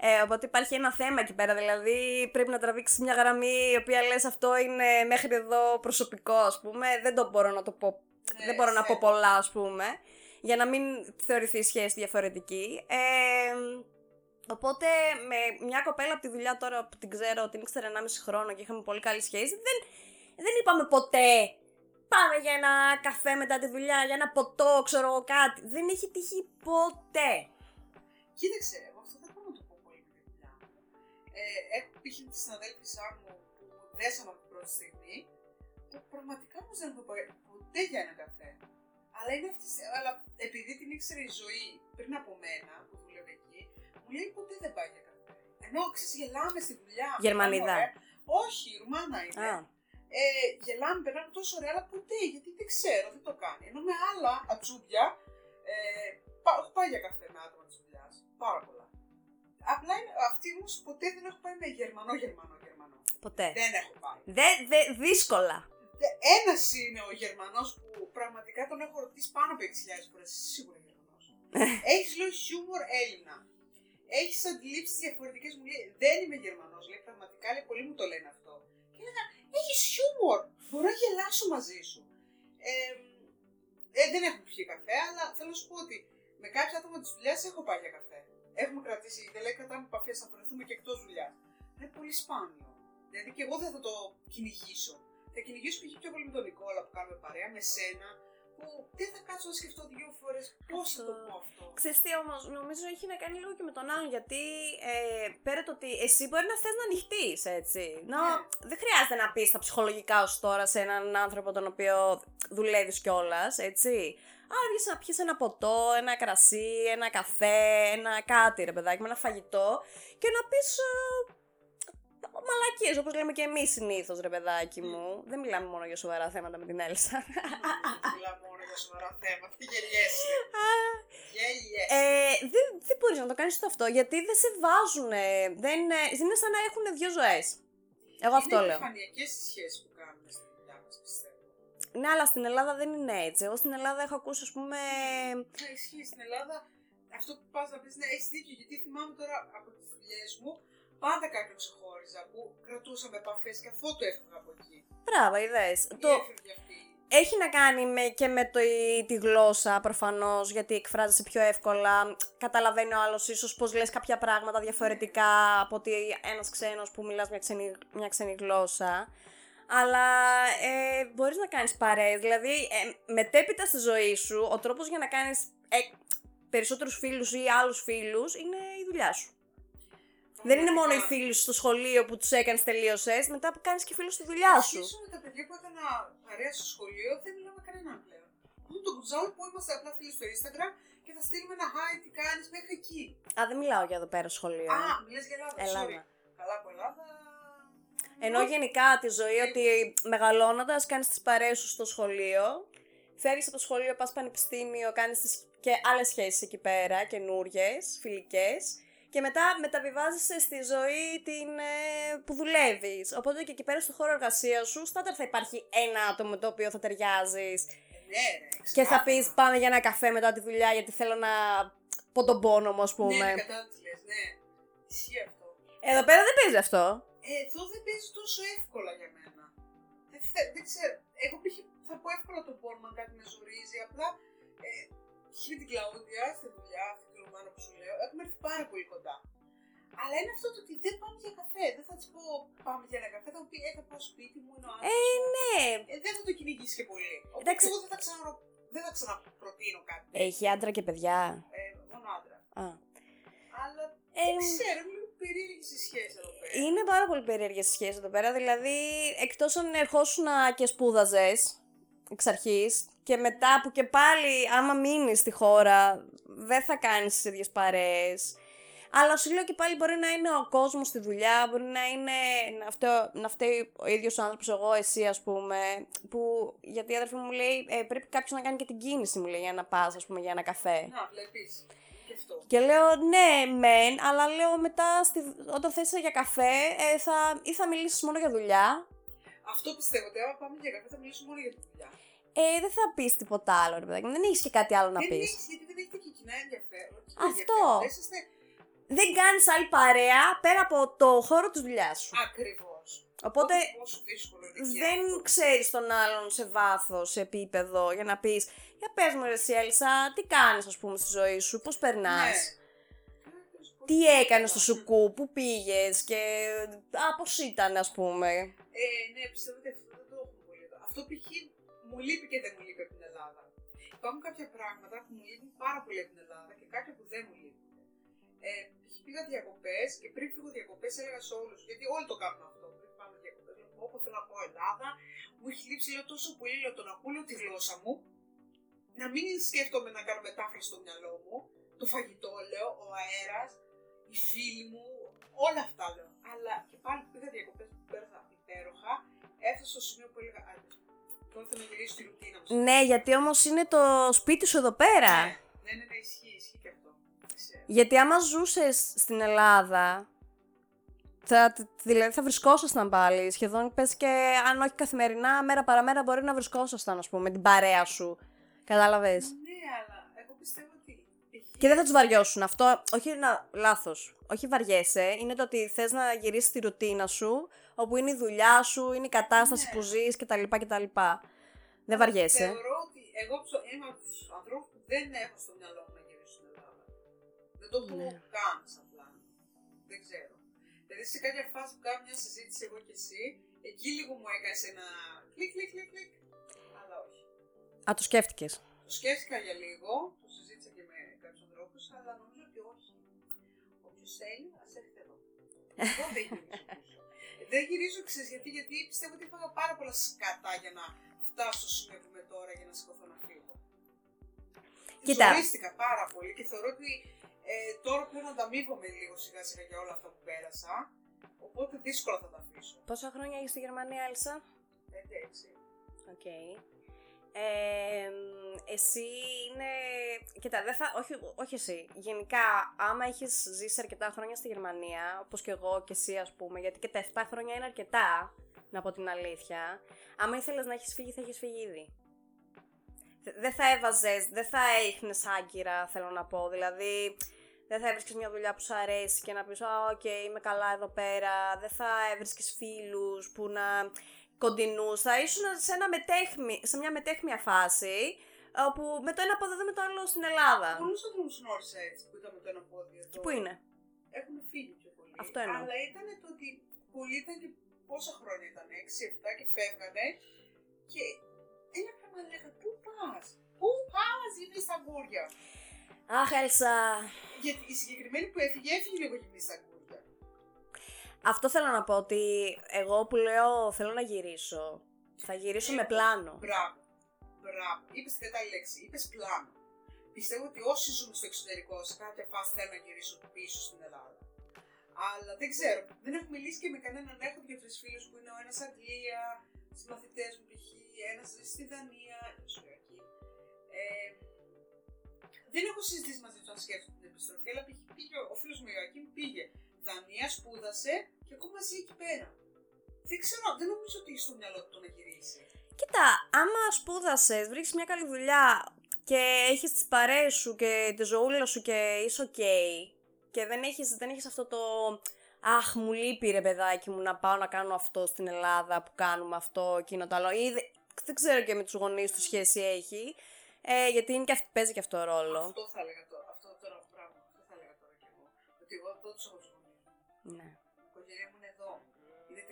Ε, οπότε υπάρχει ένα θέμα εκεί πέρα, δηλαδή πρέπει να τραβήξεις μια γραμμή η οποία λες αυτό είναι μέχρι εδώ προσωπικό ας πούμε, δεν το μπορώ να το πω, Ναι, δεν μπορώ να πω ξέρω. πολλά ας πούμε, για να μην θεωρηθεί η σχέση διαφορετική. Ε, οπότε με μια κοπέλα από τη δουλειά τώρα που την ξέρω, την ήξερα 1,5 χρόνο και είχαμε πολύ καλή σχέση, δεν, δεν είπαμε ποτέ πάμε για ένα καφέ μετά τη δουλειά, για ένα ποτό, ξέρω εγώ κάτι. Δεν έχει τύχει ποτέ. Κοίταξε, Ε, έχω π.χ. τη συναδέλφισά μου που δέσαμε από την πρώτη στιγμή, που πραγματικά όμως δεν έχω πάει ποτέ για ένα καφέ. Αλλά, είναι αυτή, αλλά επειδή την ήξερε η ζωή πριν από μένα, που δούλευε εκεί, μου λέει ποτέ δεν πάει για καφέ. Ενώ ξέρεις, γελάμε στη δουλειά. Γερμανίδα. περνάμε ωραία. Όχι, η Ρουμάνα είναι. Α, Ε, γελάμε, περνάμε τόσο ωραία, αλλά ποτέ, γιατί δεν ξέρω, δεν το κάνει. Ενώ με άλλα ατσούμπια, ε, πά- έχω πάει για καφέ με άτομα της δουλειάς. Πάρα πολλά. Απλά είναι, αυτή όμω ποτέ δεν έχω πάει με Γερμανό, Γερμανό, Γερμανό. ποτέ. Δεν έχω πάει. Δε, δε, δύσκολα. Ένας είναι ο Γερμανός που πραγματικά τον έχω ρωτήσει πάνω από 6.000 φορές. Σίγουρα Γερμανός. Έχεις λέω χιούμορ Έλληνα. Έχεις αντιλήψεις διαφορετικές. Μου λέει Δεν είμαι Γερμανός. Λέει πραγματικά λέει, πολλοί μου το λένε αυτό. Και έλεγα Έχεις χιούμορ. Μπορώ να γελάσω μαζί σου. Ε, ε, δεν έχουμε πιει καφέ, αλλά θέλω να σου πω ότι με κάποια άτομα της δουλειάς έχω πάει για καφέ. Έχουμε κρατήσει, δεν λέει κρατάμε επαφές, θα βρεθούμε και εκτός δουλειάς. Είναι πολύ σπάνιο. Δηλαδή και εγώ δεν θα το κυνηγήσω. Θα κυνηγήσω π.χ. πιο πολύ με τον Νικόλα που κάνουμε παρέα, με σένα, που δεν θα κάτσω να σκεφτώ δύο φορές πώς θα το πω αυτό. Ξέρεις τι όμως, νομίζω έχει να κάνει λίγο και με τον άλλον, γιατί ε, πέρα το ότι εσύ μπορεί να θες να ανοιχτείς, έτσι. Να, Ναι. Δεν χρειάζεται να πεις τα ψυχολογικά σου τώρα σε έναν άνθρωπο τον οποίο δουλεύεις κιόλας, έτσι. Α, βγεις να πιεις ένα ποτό, ένα κρασί, ένα καφέ, ένα κάτι ρε παιδάκι, με ένα φαγητό και να πεις, ε, μαλακίες, όπως λέμε και εμείς συνήθως, ρε παιδάκι μου. Δεν μιλάμε μόνο για σοβαρά θέματα με την Έλσα. Μιλάμε μόνο για σοβαρά θέματα. Γελιέσαι. Γελιέσαι. ε, δεν, δεν μπορείς να το κάνεις αυτό γιατί δεν σε βάζουν. Δεν, ε, είναι σαν να έχουν δύο ζωές. Εγώ αυτό είναι λέω. επιφανειακές οι σχέσεις που Ναι, αλλά στην Ελλάδα δεν είναι έτσι. Εγώ στην Ελλάδα έχω ακούσει, ας πούμε. Ναι, ισχύει στην Ελλάδα. Αυτό που πας να πεις, ναι, έχεις δίκιο, γιατί θυμάμαι τώρα από τις δουλειές μου, πάντα κάποιον ξεχώριζα που κρατούσαμε επαφές και αφού το έφευγα από εκεί. Μπράβο, είδες. Ή Το... έφευγε αυτή. Έχει να κάνει με, και με το, τη γλώσσα προφανώς, γιατί εκφράζεσαι πιο εύκολα. Καταλαβαίνει ο άλλος ίσως πώ λες κάποια πράγματα διαφορετικά από ότι ένας ξένος που μιλάς μια ξένη, μια ξένη γλώσσα. Αλλά ε, μπορείς να κάνεις παρέες, δηλαδή ε, μετέπειτα στη ζωή σου, ο τρόπος για να κάνεις ε, περισσότερους φίλους ή άλλους φίλους είναι η δουλειά σου. Δεν είναι μόνο οι φίλοι σου στο σχολείο που τους έκανες τελείωσες, μετά που κάνεις και φίλους στη δουλειά σου. Ίσως με τα παιδιά που έκανα παρέα στο σχολείο δεν μιλάμε κανέναν πλέον. Μόνο τον κουτζάλο που είμαστε απλά φίλοι στο Instagram και θα στείλουμε ένα hi, τι κάνεις μέχρι εκεί. Α, δεν μιλάω για εδώ πέρα σχολείο. Α, μιλάς για Ελλάδα, Ελλάδα. sorry. Καλά από Ελλάδα. Ενώ γενικά τη ζωή ότι μεγαλώνοντας κάνεις τις παρέες σου στο σχολείο, φεύγεις από το σχολείο, πας πανεπιστήμιο, κάνεις τις και άλλες σχέσεις εκεί πέρα, καινούριε, φιλικές, και μετά μεταβιβάζεσαι στη ζωή την, ε, που δουλεύεις. Οπότε και εκεί πέρα στο χώρο εργασίας σου, στάνταρ θα υπάρχει ένα άτομο με το οποίο θα ταιριάζεις Ε, ναι, ρε, και θα ξεκάθαρα. πεις πάμε για ένα καφέ μετά τη δουλειά γιατί θέλω να πω τον πόνο μου ας Ναι, πούμε. ναι, κατά τι λες, ναι. Ισχύει αυτό. Εδώ πέρα δεν παίζει αυτό. Ε, εδώ δεν παίζει τόσο εύκολα για μένα. Δεν, θε- δεν ξέρω. Εγώ π.χ. θα πω εύκολα το πόνο αν κάτι με ζορίζει. Απλά ε, π.χ. με την Κλαούντια στη δουλειά, αυτή την ομάδα που σου λέω, έχουμε έρθει πάρα πολύ κοντά. Αλλά είναι αυτό το ότι δεν πάμε για καφέ. Δεν θα της πω πάμε για ένα καφέ. Θα μου πει ε, θα πάω σπίτι μου, είναι ο άνθρωπος. Ε, ναι. Ε, δεν θα το κυνηγήσει και πολύ. Οπότε Εντάξει. εγώ δεν θα, ξανα, δεν θα ξαναπροτείνω κάτι. Έχει άντρα και παιδιά. Ε, μόνο άντρα. Α. Αλλά Ε, δεν ξέρω, είναι λίγο περίεργη η σχέση εδώ πέρα. Είναι πάρα πολύ περίεργες οι σχέσεις εδώ πέρα. Δηλαδή, εκτός αν ερχόσουν και σπούδαζες εξ αρχής και μετά που και πάλι, άμα μείνεις στη χώρα, δεν θα κάνεις τις ίδιες παρέες. Αλλά σου λέω και πάλι μπορεί να είναι ο κόσμος στη δουλειά, μπορεί να είναι να φταίω, να φταίει ο ίδιος ο άνθρωπος, εγώ, εσύ, ας πούμε. Που, γιατί η αδερφή μου λέει, ε, πρέπει κάποιος να κάνει και την κίνηση, μου λέει, για να πας, ας πούμε, για ένα καφέ. Να, βλέπεις. Και αυτό. Και λέω ναι, μεν, αλλά λέω μετά στη, όταν θες για καφέ ε, θα, ή θα μιλήσεις μόνο για δουλειά. Αυτό πιστεύω ότι άμα πάμε για καφέ θα μιλήσουμε μόνο για τη δουλειά. Ε, δεν θα πεις τίποτα άλλο, ρε παιδάκι. μου. Δεν έχεις και κάτι άλλο να δεν πεις. έχεις, γιατί δεν έχετε και κοινά ενδιαφέρον. κοινό Αυτό. ενδιαφέρον. Δεν Είσαστε Δεν κάνεις άλλη παρέα πέρα από το χώρο της δουλειάς σου. ακριβώς. Οπότε Πόσο δύσκολο είναι και δεν αυτό. ξέρεις τον άλλον σε βάθος, σε επίπεδο, για να πεις «Για πες μου ρε εσύ Έλισσα, τι κάνεις ας πούμε στη ζωή σου, πώς περνάς». Ναι. Τι έκανες στο σουκού, πού πήγες και α, πώς ήταν ας πούμε; Ε, ναι, πιστεύω ότι αυτό δεν το έχουμε πολύ εδώ. Αυτό π.χ. μου λείπει και δεν μου λείπει από την Ελλάδα. Υπάρχουν κάποια πράγματα που μου λείπουν πάρα πολύ από την Ελλάδα και κάποια που δεν μου λείπουν. Ε, π.χ. πήγα διακοπές και πριν φύγω διακοπές έλεγα σε όλους, γιατί όλοι το κάνουν αυτό. Πριν πάμε διακοπές, λέω: Όπω θέλω να πω Ελλάδα, μου έχει λείψει λέω, τόσο πολύ λέω, το να ακούω τη γλώσσα μου, να μην σκέφτομαι να κάνω μετάφραση στο μυαλό μου, το φαγητό λέω, ο αέρας, οι φίλοι μου, όλα αυτά λέω. Αλλά και πάλι που πήγα διακοπές που πέρασα υπέροχα, έφτασα στο σημείο που έλεγα Άντε, τώρα θέλω να γυρίσω στη ρουτίνα μου. Ναι, γιατί όμως είναι το σπίτι σου εδώ πέρα. Ναι, ναι, ναι, ισχύει, ισχύει και αυτό. Ξέρω. Γιατί άμα ζούσες στην Ελλάδα, θα, δηλαδή θα βρισκόσασταν πάλι. Σχεδόν πες και αν όχι καθημερινά, μέρα παραμέρα μπορεί να βρισκόσασταν, ας πούμε, με την παρέα σου. Κατάλαβες. Ναι, αλλά εγώ πιστεύω ότι. έχει- Και δεν θα τους βαριώσουν. Αυτό, όχι να, λάθος. Όχι βαριέσαι, είναι το ότι θες να γυρίσεις τη ρουτίνα σου, όπου είναι η δουλειά σου, είναι η κατάσταση Ναι. που ζεις κτλ. κτλ. Δεν βαριέσαι. Θεωρώ ότι εγώ ψω- είμαι από τους ανθρώπους που δεν έχω στο μυαλό μου να γυρίσω στην Ελλάδα. Δεν το έχω Ναι. καν σαν πλάνο. Δεν ξέρω. Δηλαδή σε κάποια φάση που κάνω μια συζήτηση εγώ και εσύ, εκεί λίγο μου έκανε ένα κλικ, κλικ, κλικ, κλικ. Αλλά όχι. Α, το σκέφτηκες. Το σκέφτηκα για λίγο, το συζήτησα και με κάποιους ανθρώπους, αλλά νομίζω ότι όχι. Όποιος θέλει, ας έρθει εδώ. Εγώ δεν γυρίζω πίσω. Δεν γυρίζω, ξέρεις γιατί, γιατί πιστεύω ότι έφαγα πάρα πολλά σκατά για να φτάσω στο σημείο που είμαι τώρα για να σηκωθώ να φύγω. Κοίτα. Ζορίστηκα πάρα πολύ και θεωρώ ότι ε, τώρα πλέον ανταμείβομαι λίγο σιγά σιγά για όλα αυτά που πέρασα. Οπότε δύσκολα θα τα αφήσω. Πόσα χρόνια έχεις στη Γερμανία, Έλσα; Εντάξει. Οκ. Ε, εσύ είναι. Κοίτα, δεν θα. Όχι, όχι εσύ. Γενικά, άμα έχεις ζήσει αρκετά χρόνια στη Γερμανία, όπως και εγώ και εσύ, ας πούμε, γιατί και τα 7 χρόνια είναι αρκετά, να πω την αλήθεια. Άμα ήθελες να έχεις φύγει, θα έχεις φύγει ήδη. Θε- Δεν θα έβαζες, δεν θα έριχνες άγκυρα, θέλω να πω. Δηλαδή, δεν θα έβρισκες μια δουλειά που σου αρέσει και να πεις: Α, οκ, είμαι καλά εδώ πέρα. Δεν θα έβρισκες φίλους που να κοντινούς. Θα ήσουν σε, ένα μεταίχμιο, σε μια μεταίχμια φάση, όπου με το ένα πόδι δεν με το άλλο στην Ελλάδα. Πολλούς ανθρώπους γνώρισα έτσι που ήταν με το ένα πόδι εδώ. Και πού είναι; Έχουν φύγει πιο πολύ. Αυτό εννοώ. Αλλά ήταν το ότι πολλοί ήταν και πόσα χρόνια ήταν, 6-7 και φεύγανε. Και ένα πράγμα λέγανε, πού πας, πού πας, είμαι στα γκούρια. Αχ, Έλσα. Γιατί η συγκεκριμένη που έφυγε, έφυγε λίγο γυμνή στα γκούρια. Αυτό θέλω να πω ότι εγώ που λέω θέλω να γυρίσω, θα γυρίσω με πλάνο. Μπράβο. Μπράβο. Είπες την κατάλληλη λέξη. Είπες πλάνο. Πιστεύω ότι όσοι ζουν στο εξωτερικό σε κάποια φάση θέλουν να γυρίσουν πίσω στην Ελλάδα. Αλλά δεν ξέρω. Δεν έχω μιλήσει και με κανέναν. Έχω δύο-τρεις φίλους που είναι ο ένας Αγγλία, συμμαθητές μου π.χ. Ένας στη Δανία. Ζωή εκεί. Ε, δεν έχω συζητήσει μαζί του αν σκέφτονται την επιστροφή, αλλά πήγε, πήγε ο φίλος μου Ιωακήμ πήγε Δανία, σπούδασε και ακόμα ζει εκεί πέρα. Δεν ξέρω, δεν νομίζω ότι έχεις στο μυαλό του το να γυρίσει. Κοίτα, άμα σπούδασες, βρει μια καλή δουλειά και έχεις τις παρέες σου και τη ζωούλα σου και είσαι οκ. και δεν έχεις δεν έχεις αυτό το. Αχ, μου λείπει ρε παιδάκι μου να πάω να κάνω αυτό στην Ελλάδα που κάνουμε αυτό, εκείνο το άλλο. Ή δε- δεν ξέρω και με τους γονείς του σχέση έχει. Ε, γιατί είναι και αυτή, παίζει και αυτό ρόλο. Αυτό θα έλεγα τώρα. Αυτό τώρα πράγμα. Αυτό θα έλεγα τώρα κι εγώ. Ότι εγώ εδώ τους έχω του γονείς. Ναι.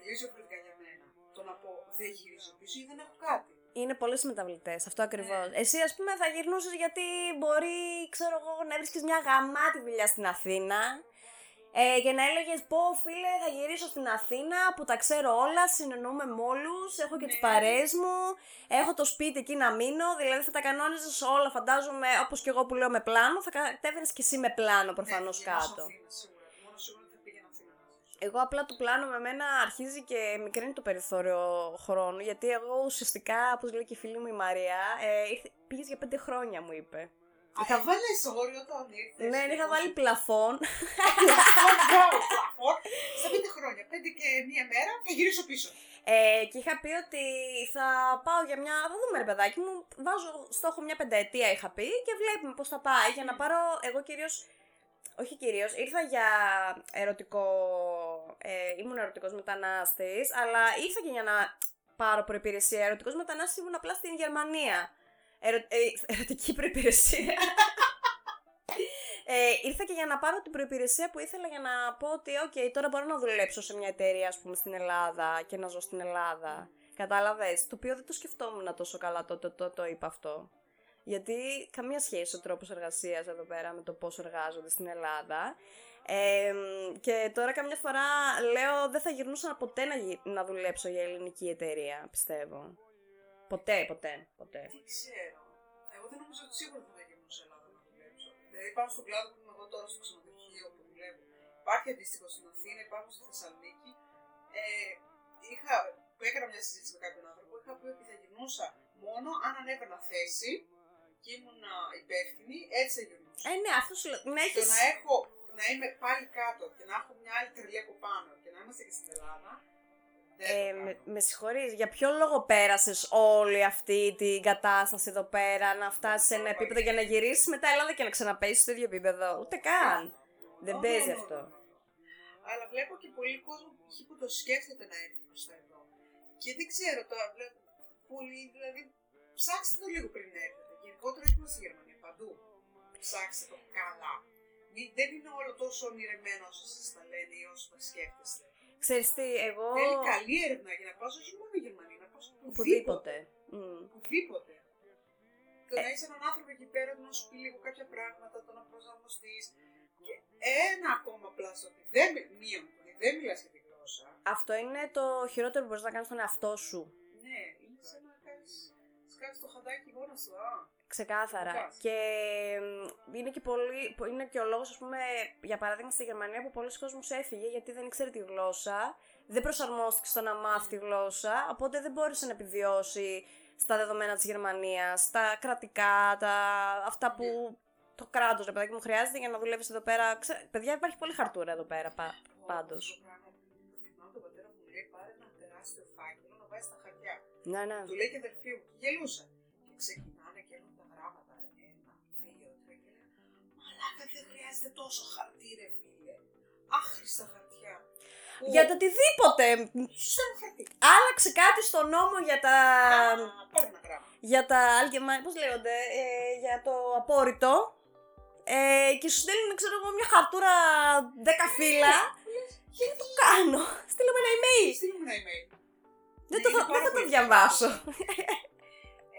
Είναι τελείω διαφορετικά για μένα. Το να πω δεν γυρίζω πίσω ή δεν έχω κάτι. Είναι πολλέ μεταβλητέ, αυτό ακριβώς. Ναι. Εσύ, ας πούμε, θα γυρνούσες γιατί μπορεί, ξέρω εγώ, να βρίσκει μια γαμάτη δουλειά στην Αθήνα ε, και να έλεγες Πω, φίλε, θα γυρίσω στην Αθήνα που τα ξέρω όλα, συνεννοούμε με όλους, έχω και τις Ναι. παρέες μου, έχω το σπίτι εκεί να μείνω. Δηλαδή θα τα κανόνιζες όλα, φαντάζομαι, όπως και εγώ που λέω με πλάνο, θα κατέβαινες κι εσύ με πλάνο προφανώς ναι, γυρνάω κάτω. Αθήνα, Εγώ απλά το πλάνο με μένα αρχίζει και μικραίνει το περιθώριο χρόνου, γιατί εγώ ουσιαστικά, όπως λέει και η φίλη μου η Μαρία, ε, ήρθε- πήγες για πέντε χρόνια μου είπε. Είχα βάλεις όριο όταν ήρθες. Ναι, είχα βάλει πλαφόν. πλαφόν. Στα πέντε χρόνια, πέντε και μία μέρα θα γυρίσω πίσω. Ε, και είχα πει ότι θα πάω για μια. Θα δούμε, ρε παιδάκι μου. Βάζω στόχο μια πενταετία, είχα πει, και βλέπουμε πώς θα πάει. Για να πάρω. Εγώ κυρίως. Όχι κυρίως, ήρθα για ερωτικό. Ε, ήμουν ερωτικός μετανάστης, αλλά ήρθα και για να πάρω προπηρεσία. Ερωτικός μετανάστης ήμουν απλά στην Γερμανία. Ερω, ε, ερωτική προϋπηρεσία. Ε, ήρθα και για να πάρω την προϋπηρεσία που ήθελα για να πω ότι, οκ, τώρα μπορώ να δουλέψω σε μια εταιρεία, ας πούμε, στην Ελλάδα και να ζω στην Ελλάδα. Κατάλαβες, το οποίο δεν το σκεφτόμουν τόσο καλά τότε, το, το, το είπα αυτό. Γιατί καμία σχέση ο τρόπος εργασίας εδώ πέρα με το πώς εργάζονται στην Ελλάδα. Ε, και τώρα καμιά φορά λέω δεν θα γυρνούσα ποτέ να, γυ- να δουλέψω για ελληνική εταιρεία, πιστεύω. Ποτέ, ποτέ, ποτέ. Δεν ξέρω. Εγώ δεν νομίζω ότι σίγουρα δεν θα γίνουν σε Ελλάδα να δουλέψω. Δηλαδή πάνω στον κλάδο που είμαι εγώ τώρα στο ξενοδοχείο που δουλεύω. Υπάρχει αντίστοιχο στην Αθήνα, υπάρχουν στη Θεσσαλονίκη. Ε, είχα, που έκανα μια συζήτηση με κάποιον άνθρωπο, είχα πει ότι θα γυρνούσα μόνο αν ανέβαινα θέση και ήμουν α, υπεύθυνη, έτσι θα γυρνούσα. Ε, ναι, αυτό σου λέω. Να Το έχεις... να έχω, να είμαι πάλι κάτω και να έχω μια άλλη τρελή από πάνω και να είμαστε και στην Ελλάδα. δεν Ε, το κάνω. με, με συγχωρείς, για ποιο λόγο πέρασες όλη αυτή την κατάσταση εδώ πέρα, να φτάσεις σε ένα επίπεδο για να γυρίσεις μετά Ελλάδα και να ξαναπέσεις στο ίδιο επίπεδο; Ούτε καν. Δεν Ω, παίζει ναι, ναι, αυτό. ναι, ναι. Αλλά βλέπω και πολύ κόσμο π.χ. που το σκέφτεται να έρθει προς τα εδώ. Και δεν ξέρω τώρα, βλέπω πολύ, δηλαδή ψάξτε το λίγο πριν έρθετε. Γενικότερα έχουμε στη Γερμανία παντού. Ψάξτε το καλά. Μη- Δεν είναι όλο τόσο ονειρεμένο όσο σας τα λένε ή όσο τα σκέφτεστε. Ξέρεις τι, εγώ... Θέλει καλή έρευνα για να πας όχι μόνο η Γερμανία, να πας οπουδήποτε. Οπουδήποτε. Μμ. Οπουδήποτε. Το Ε. να είσαι έναν άνθρωπο εκεί πέρα να σου πει λίγο κάποια πράγματα, το να προσαρμοστείς. Και ένα ακόμα απλά στο ότι δεν, μι- μείον, το ότι δεν μιλάς για τη γλώσσα. Αυτό είναι το χειρότερο που μπορείς να κάνεις στον εαυτό σου. Ναι, είναι σαν να κάνεις, σκάφεις το χαντάκι μόνος σου. Α, Ξεκάθαρα. Κατάς. Και μ, είναι και, πολύ, είναι και ο λόγος, ας πούμε, για παράδειγμα στη Γερμανία που πολλοί κόσμος έφυγε γιατί δεν ήξερε τη γλώσσα, δεν προσαρμόστηκε στο να μάθει τη γλώσσα, οπότε δεν μπόρεσε να επιβιώσει στα δεδομένα της Γερμανίας, στα κρατικά, τα, αυτά που το κράτος, ρε παιδάκι μου, χρειάζεται για να δουλεύεις εδώ πέρα. Ξέ, παιδιά, υπάρχει πολύ χαρτούρα εδώ πέρα, πα, πάντως. Αυτό το πράγμα που θυμάμαι τον πατέρα μου λέει πάρε ένα τεράστιο φάκελο να βάζεις τα χαρτιά. Ναι, ναι. Του λέει και αδερφή μου και γελούσα. Και Μαλάκα δεν χρειάζεται τόσο χαρτί ρε φίλε. Άχρηστα χαρτιά. Που- Για το οτιδήποτε. Σωστά μου χαρτί. Άλλαξε κάτι στο νόμο για τα. Α, Πάρε ένα γράμμα. για τα allgemein, πώς λέγονται, ε, για το απόρριτο. Ε, και σου στέλνουν, ξέρω εγώ, μια χαρτούρα 10 φύλλα. Γιατί Το κάνω. Στείλω με ένα email. Στείλ μου ένα email. Δεν, Ναι, το, είναι θα- πάρα δεν θα το πολύ διαβάσω.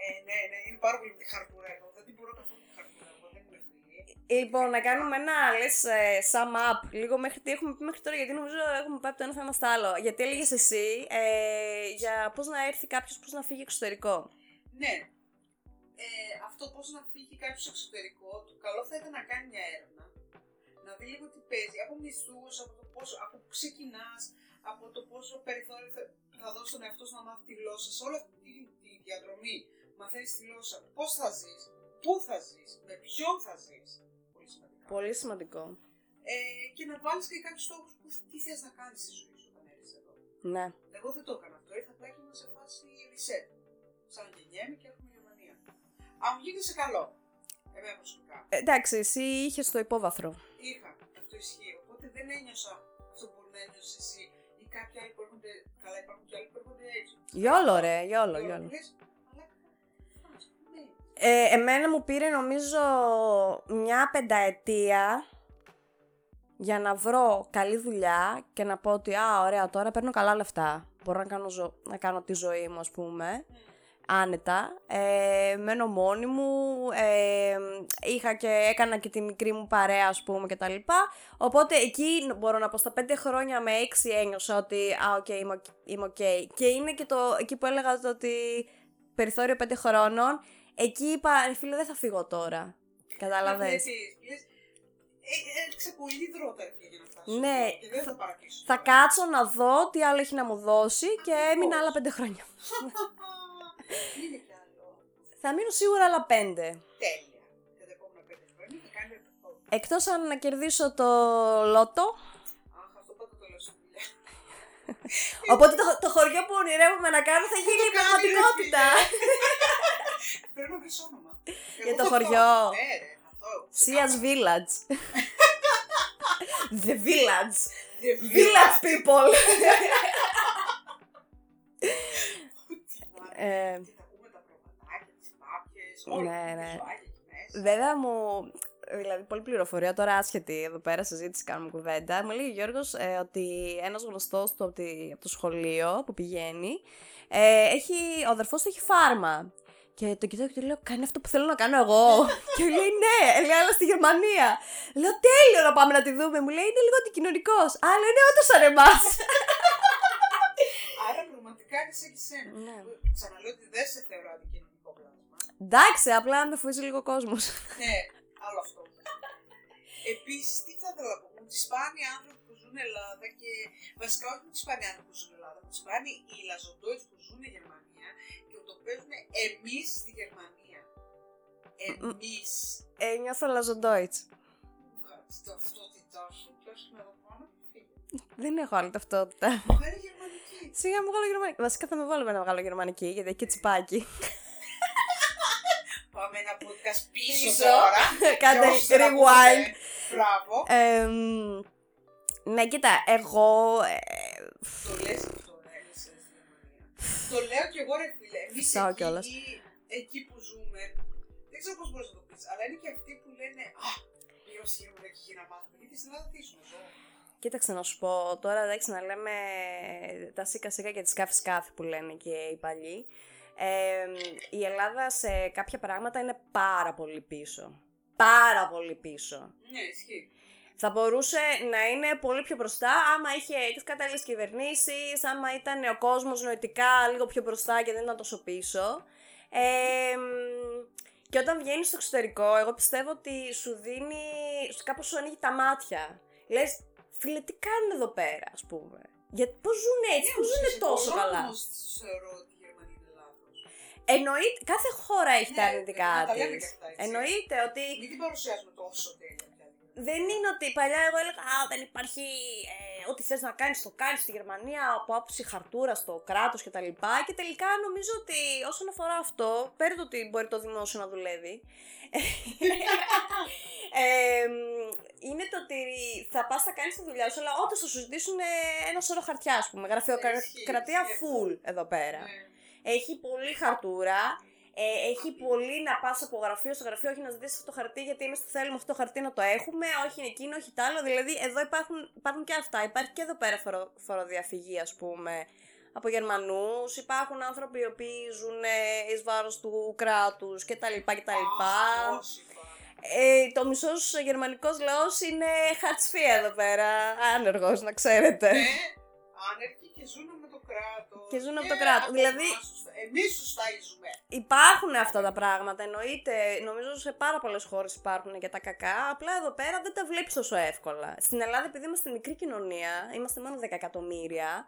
Ε, ναι, ναι, είναι πάρα πολύ τη χαρτούρα εδώ. Λοιπόν, να κάνουμε ένα λες ε, sum up λίγο μέχρι τι έχουμε πει μέχρι τώρα, γιατί νομίζω έχουμε πάει από το ένα θέμα στο άλλο. Γιατί έλεγες εσύ ε, για πώς να έρθει κάποιος, πώς να φύγει εξωτερικό. Ναι. Ε, αυτό πώς να φύγει κάποιος στο εξωτερικό, το καλό θα ήταν να κάνει μια έρευνα. Να δει λίγο τι παίζει. Από μισθούς, από το πόσο, από που ξεκινάς, από το πόσο περιθώριο θα, θα δώσεις τον εαυτό σου να μάθεις τη γλώσσα. Σε όλη αυτή τη, τη διαδρομή μαθαίνεις τη γλώσσα. Πώς θα ζεις, πού θα ζεις, με ποιον θα ζεις. Πολύ σημαντικά. Πολύ σημαντικό. Ε, και να βάλεις και κάποιους στόχους που τι θες να κάνεις στη ζωή σου όταν έρθεις εδώ. Ναι. Εγώ δεν το έκανα αυτό. Ήρθα απλά και ήμουν σε φάση reset. Σαν γεννιέμαι και έχουμε Γερμανία. Αν μου γίνεται σε καλό. Εμένα προσωπικά. Ε, εντάξει, εσύ είχες το υπόβαθρο. Είχα. Αυτό ισχύει. Οπότε δεν ένιωσα αυτό που μπορεί να ένιωσες εσύ ή κάποιοι άλλοι που έρχονται. Καλά, υπάρχουν και άλλοι που έρχονται έτσι. Γιόλο, ρε, γιόλο, Τώρα γιόλο. Ε, εμένα μου πήρε νομίζω μια πενταετία για να βρω καλή δουλειά και να πω ότι α, ωραία, τώρα παίρνω καλά λεφτά. Μπορώ να κάνω, ζω- να κάνω τη ζωή μου, ας πούμε, άνετα. Ε, μένω μόνη μου, ε, είχα και έκανα και τη μικρή μου παρέα, ας πούμε, και τα λοιπά. Οπότε εκεί μπορώ να πω στα πέντε χρόνια με έξι ένιωσα ότι α, οκ, είμαι, OK- είμαι οκ. Και είναι και το, εκεί που έλεγα το ότι περιθώριο πέντε χρόνων, εκεί είπα, ρε φίλε, δεν θα φύγω τώρα. Κατάλαβες. να θέτεις, λες, ε, Έριξα πολύ ιδρώτα για να φτάσω. Ναι, εδώ Και δεν θα θα- παρατήσω. Θα κάτσω να δω τι άλλο έχει να μου δώσει και έμεινα άλλα πέντε χρόνια. Είναι κι άλλο. Θα μείνω σίγουρα άλλα πέντε. Τέλεια. Για τα επόμενα πέντε χρόνια θα κάνει αυτό. Εκτός αν να κερδίσω το λότο. Οπότε το, το χωριό που ονειρεύομαι να κάνω θα γίνει Το κάνει, πραγματικότητα. ρε φίλε. Πρέπει να βρεις όνομα. Για Εγώ το θα χωριό. δω. Ναι, ρε, θα δω. Sia's Village. The Village. Δεν Village people. Ε, ε, Τι θα πούμε τα προβατάκια, τις πάπιες, όλα Ναι, τα ναι. ζωάκια εκεί μέσα. Βέβαια μου. Δηλαδή, πολύ πληροφορία τώρα άσχετη εδώ πέρα συζήτηση κάνουμε κουβέντα. Μου λέει ο Γιώργος ε, ότι ένας γνωστός του από, τη- από το σχολείο που πηγαίνει, ε, έχει, ο αδερφός του έχει φάρμα. Και το κοιτάω και του λέω: Κάνει αυτό που θέλω να κάνω εγώ. και μου λέει: Ναι, λέει, αλλά στη Γερμανία. Λέω: Τέλειο να πάμε να τη δούμε. Μου λέει: Είναι λίγο αντικοινωνικός. Αλλά είναι όντως σαν εμάς. Άρα πραγματικά είναι σαν και σένα. Ναι. Ξαναλέω ότι δεν σε θεωρώ αντικοινωνικό πλάσμα. Εντάξει, απλά με φοβίζει λίγο ο κόσμος. Ναι, άλλο αυτό. Επίσης, τι θα ήθελα να πω, μου τι σπάνιοι άνθρωποι που ζουν Ελλάδα και βασικά όχι μου τι σπάνιοι άνθρωποι που ζουν Ελλάδα, μου τι σπάνιοι οι λαζοντόιτς που ζουν Γερμανία και που το παίζουν εμείς στη Γερμανία. Εμείς. Ε, νιώθω λαζοντόιτς. Βγάζει το αυτότητά σου και όχι με εδώ πάνω και φύγε. Δεν έχω άλλη ταυτότητα. Βγάλει γερμανική. Σιγά μου βγάλω γερμανική. Βασικά θα με βάλω με ένα βγάλω γερμανική, γιατί έχει και τσιπάκι. Πάμε ένα podcast πίσω, Πίσω. τώρα. Κάντε Και όσοι να rewind. ακούτε, Μπράβο. Ε, ναι, κοίτα, εγώ. ε, Το λες αυτό, ρε, είσαι στη Γερμανία. Το λέω κι εγώ, ρε φίλε. Εμείς Φυσάω εκεί, κιόλας. εκεί που ζούμε, δεν ξέρω πώς μπορείς να το πεις, αλλά είναι και αυτοί που λένε «Α, πήγα στη Γερμανία και για να μάθουμε». Γιατί στην Ελλάδα τι ήσουν, ζω. κοίταξε να σου πω, τώρα εντάξει να λέμε τα σίκα σίκα και τη σκάφη σκάφη που λένε και οι παλιοί. Ε, η Ελλάδα σε κάποια πράγματα είναι πάρα πολύ πίσω. Πάρα πολύ πίσω. Ναι, ισχύει. Θα μπορούσε να είναι πολύ πιο μπροστά άμα είχε τις κατάλληλες κυβερνήσεις, άμα ήταν ο κόσμος νοητικά λίγο πιο μπροστά και δεν ήταν τόσο πίσω. Ε, μ, Και όταν βγαίνεις στο εξωτερικό, εγώ πιστεύω ότι σου δίνει. κάπως σου ανοίγει τα μάτια. Λες, φίλε, τι κάνουν εδώ πέρα, ας πούμε. Γιατί πώς ζουν έτσι, πώς ζουν τόσο καλά; Εγώ θεωρώ ότι Εννοείται, κάθε χώρα έχει τα Ναι, αρνητικά να τα της. λέμε και αυτά, έτσι. Εννοείται ότι Μην την παρουσιάζουμε τόσο τέλεια. πια. δεν είναι ότι παλιά εγώ έλεγα Α, δεν υπάρχει ε, ό,τι θες να κάνεις το κάνεις στη Γερμανία από άποψη χαρτούρας στο κράτος και τα λοιπά και τελικά νομίζω ότι όσον αφορά αυτό, πέρα το ότι μπορεί το δημόσιο να δουλεύει, ε, μ, είναι το ότι θα πας θα κάνεις τη δουλειά σου, αλλά όντως θα σου ζητήσουν ε, ένα σώρο χαρτιά, ας πούμε, γραφειοκρατία ισχύει full εδώ πέρα. Ναι. Έχει πολύ χαρτούρα. Ε, έχει πολύ να πας από γραφείο στο γραφείο, όχι να ζητήσεις αυτό το χαρτί, γιατί εμείς το θέλουμε αυτό το χαρτί να το έχουμε, όχι είναι εκείνο, όχι τ' άλλο. Δηλαδή, εδώ υπάρχουν, υπάρχουν και αυτά. Υπάρχει και εδώ πέρα φορο, φοροδιαφυγή, ας πούμε, από Γερμανούς. Υπάρχουν άνθρωποι οι οποίοι ζουν εις βάρος του κράτους κτλ. κτλ. Αχ, όσοι πάνε. Ε, το μισός γερμανικός λαός είναι χατσφία εδώ πέρα. Άνεργος, να ξέρετε. Ναι, άνεργοι και ζουν με το κράτος. Και ζουν από το κράτος. Δηλαδή- Εμείς τους ταΐζουμε. Υπάρχουν αυτά τα πράγματα, εννοείται. Νομίζω σε πάρα πολλές χώρες υπάρχουν και τα κακά. Απλά εδώ πέρα δεν τα βλέπεις τόσο εύκολα. Στην Ελλάδα, επειδή είμαστε μικρή κοινωνία, είμαστε μόνο 10 εκατομμύρια,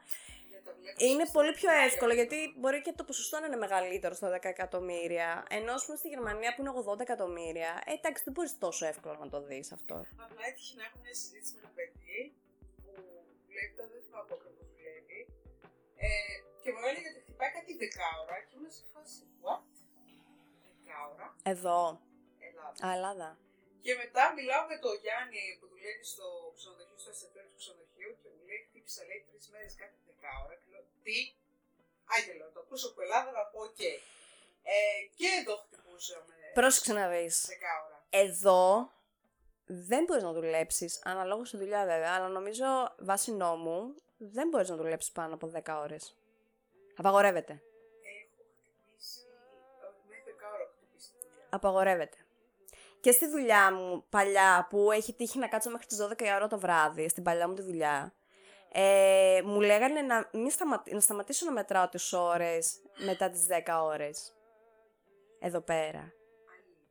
Δεν τα βλέπεις είναι στα πολύ πιο βιβλία. εύκολο γιατί μπορεί και το ποσοστό να είναι μεγαλύτερο στα 10 εκατομμύρια. Ενώ ας πούμε στη Γερμανία που είναι 80 εκατομμύρια, ε, εντάξει, δεν μπορείς τόσο εύκολα να το δεις αυτό. Απλά έτυχε να έχω μια συζήτηση με ένα παιδί που βλέπει, τώρα δεν θυμάμαι πότε το βλέπει. Ε, και μου έλεγε ότι χτυπάει κάτι δεκάωρα και ήμουν σε φάση. What? Δεκάωρα, Εδώ. Ελλάδα. Α, Ελλάδα. Και μετά μιλάω με τον Γιάννη που δουλεύει στο ξενοδοχείο, στο εστιατόριο του ξενοδοχείου και μου λέει: Χτύπησα λέει τρεις μέρες κάτι δεκάωρα. Και λέω: Τι, Άγιο λέω, το ακούσω από Ελλάδα να πω: Οκ. Ε, και εδώ χτυπούσαμε Πρόσεξε να δεις. δεκάωρα. Εδώ δεν μπορείς να δουλέψεις, αναλόγως στη δουλειά βέβαια, αλλά νομίζω βάσει νόμου δεν μπορείς να δουλέψεις πάνω από 10 ώρες. Απαγορεύεται. Έχω χτυπήσει. όχι, Μέχρι δεκάωρα έχω χτυπήσει τη δουλειά. Απαγορεύεται. Και στη δουλειά μου παλιά που έχει τύχει να κάτσω μέχρι τις 12 η ώρα το βράδυ, στην παλιά μου τη δουλειά, ε, μου λέγανε να, μην σταματ- να σταματήσω να μετράω τις ώρες μετά τις 10 ώρες. Εδώ πέρα.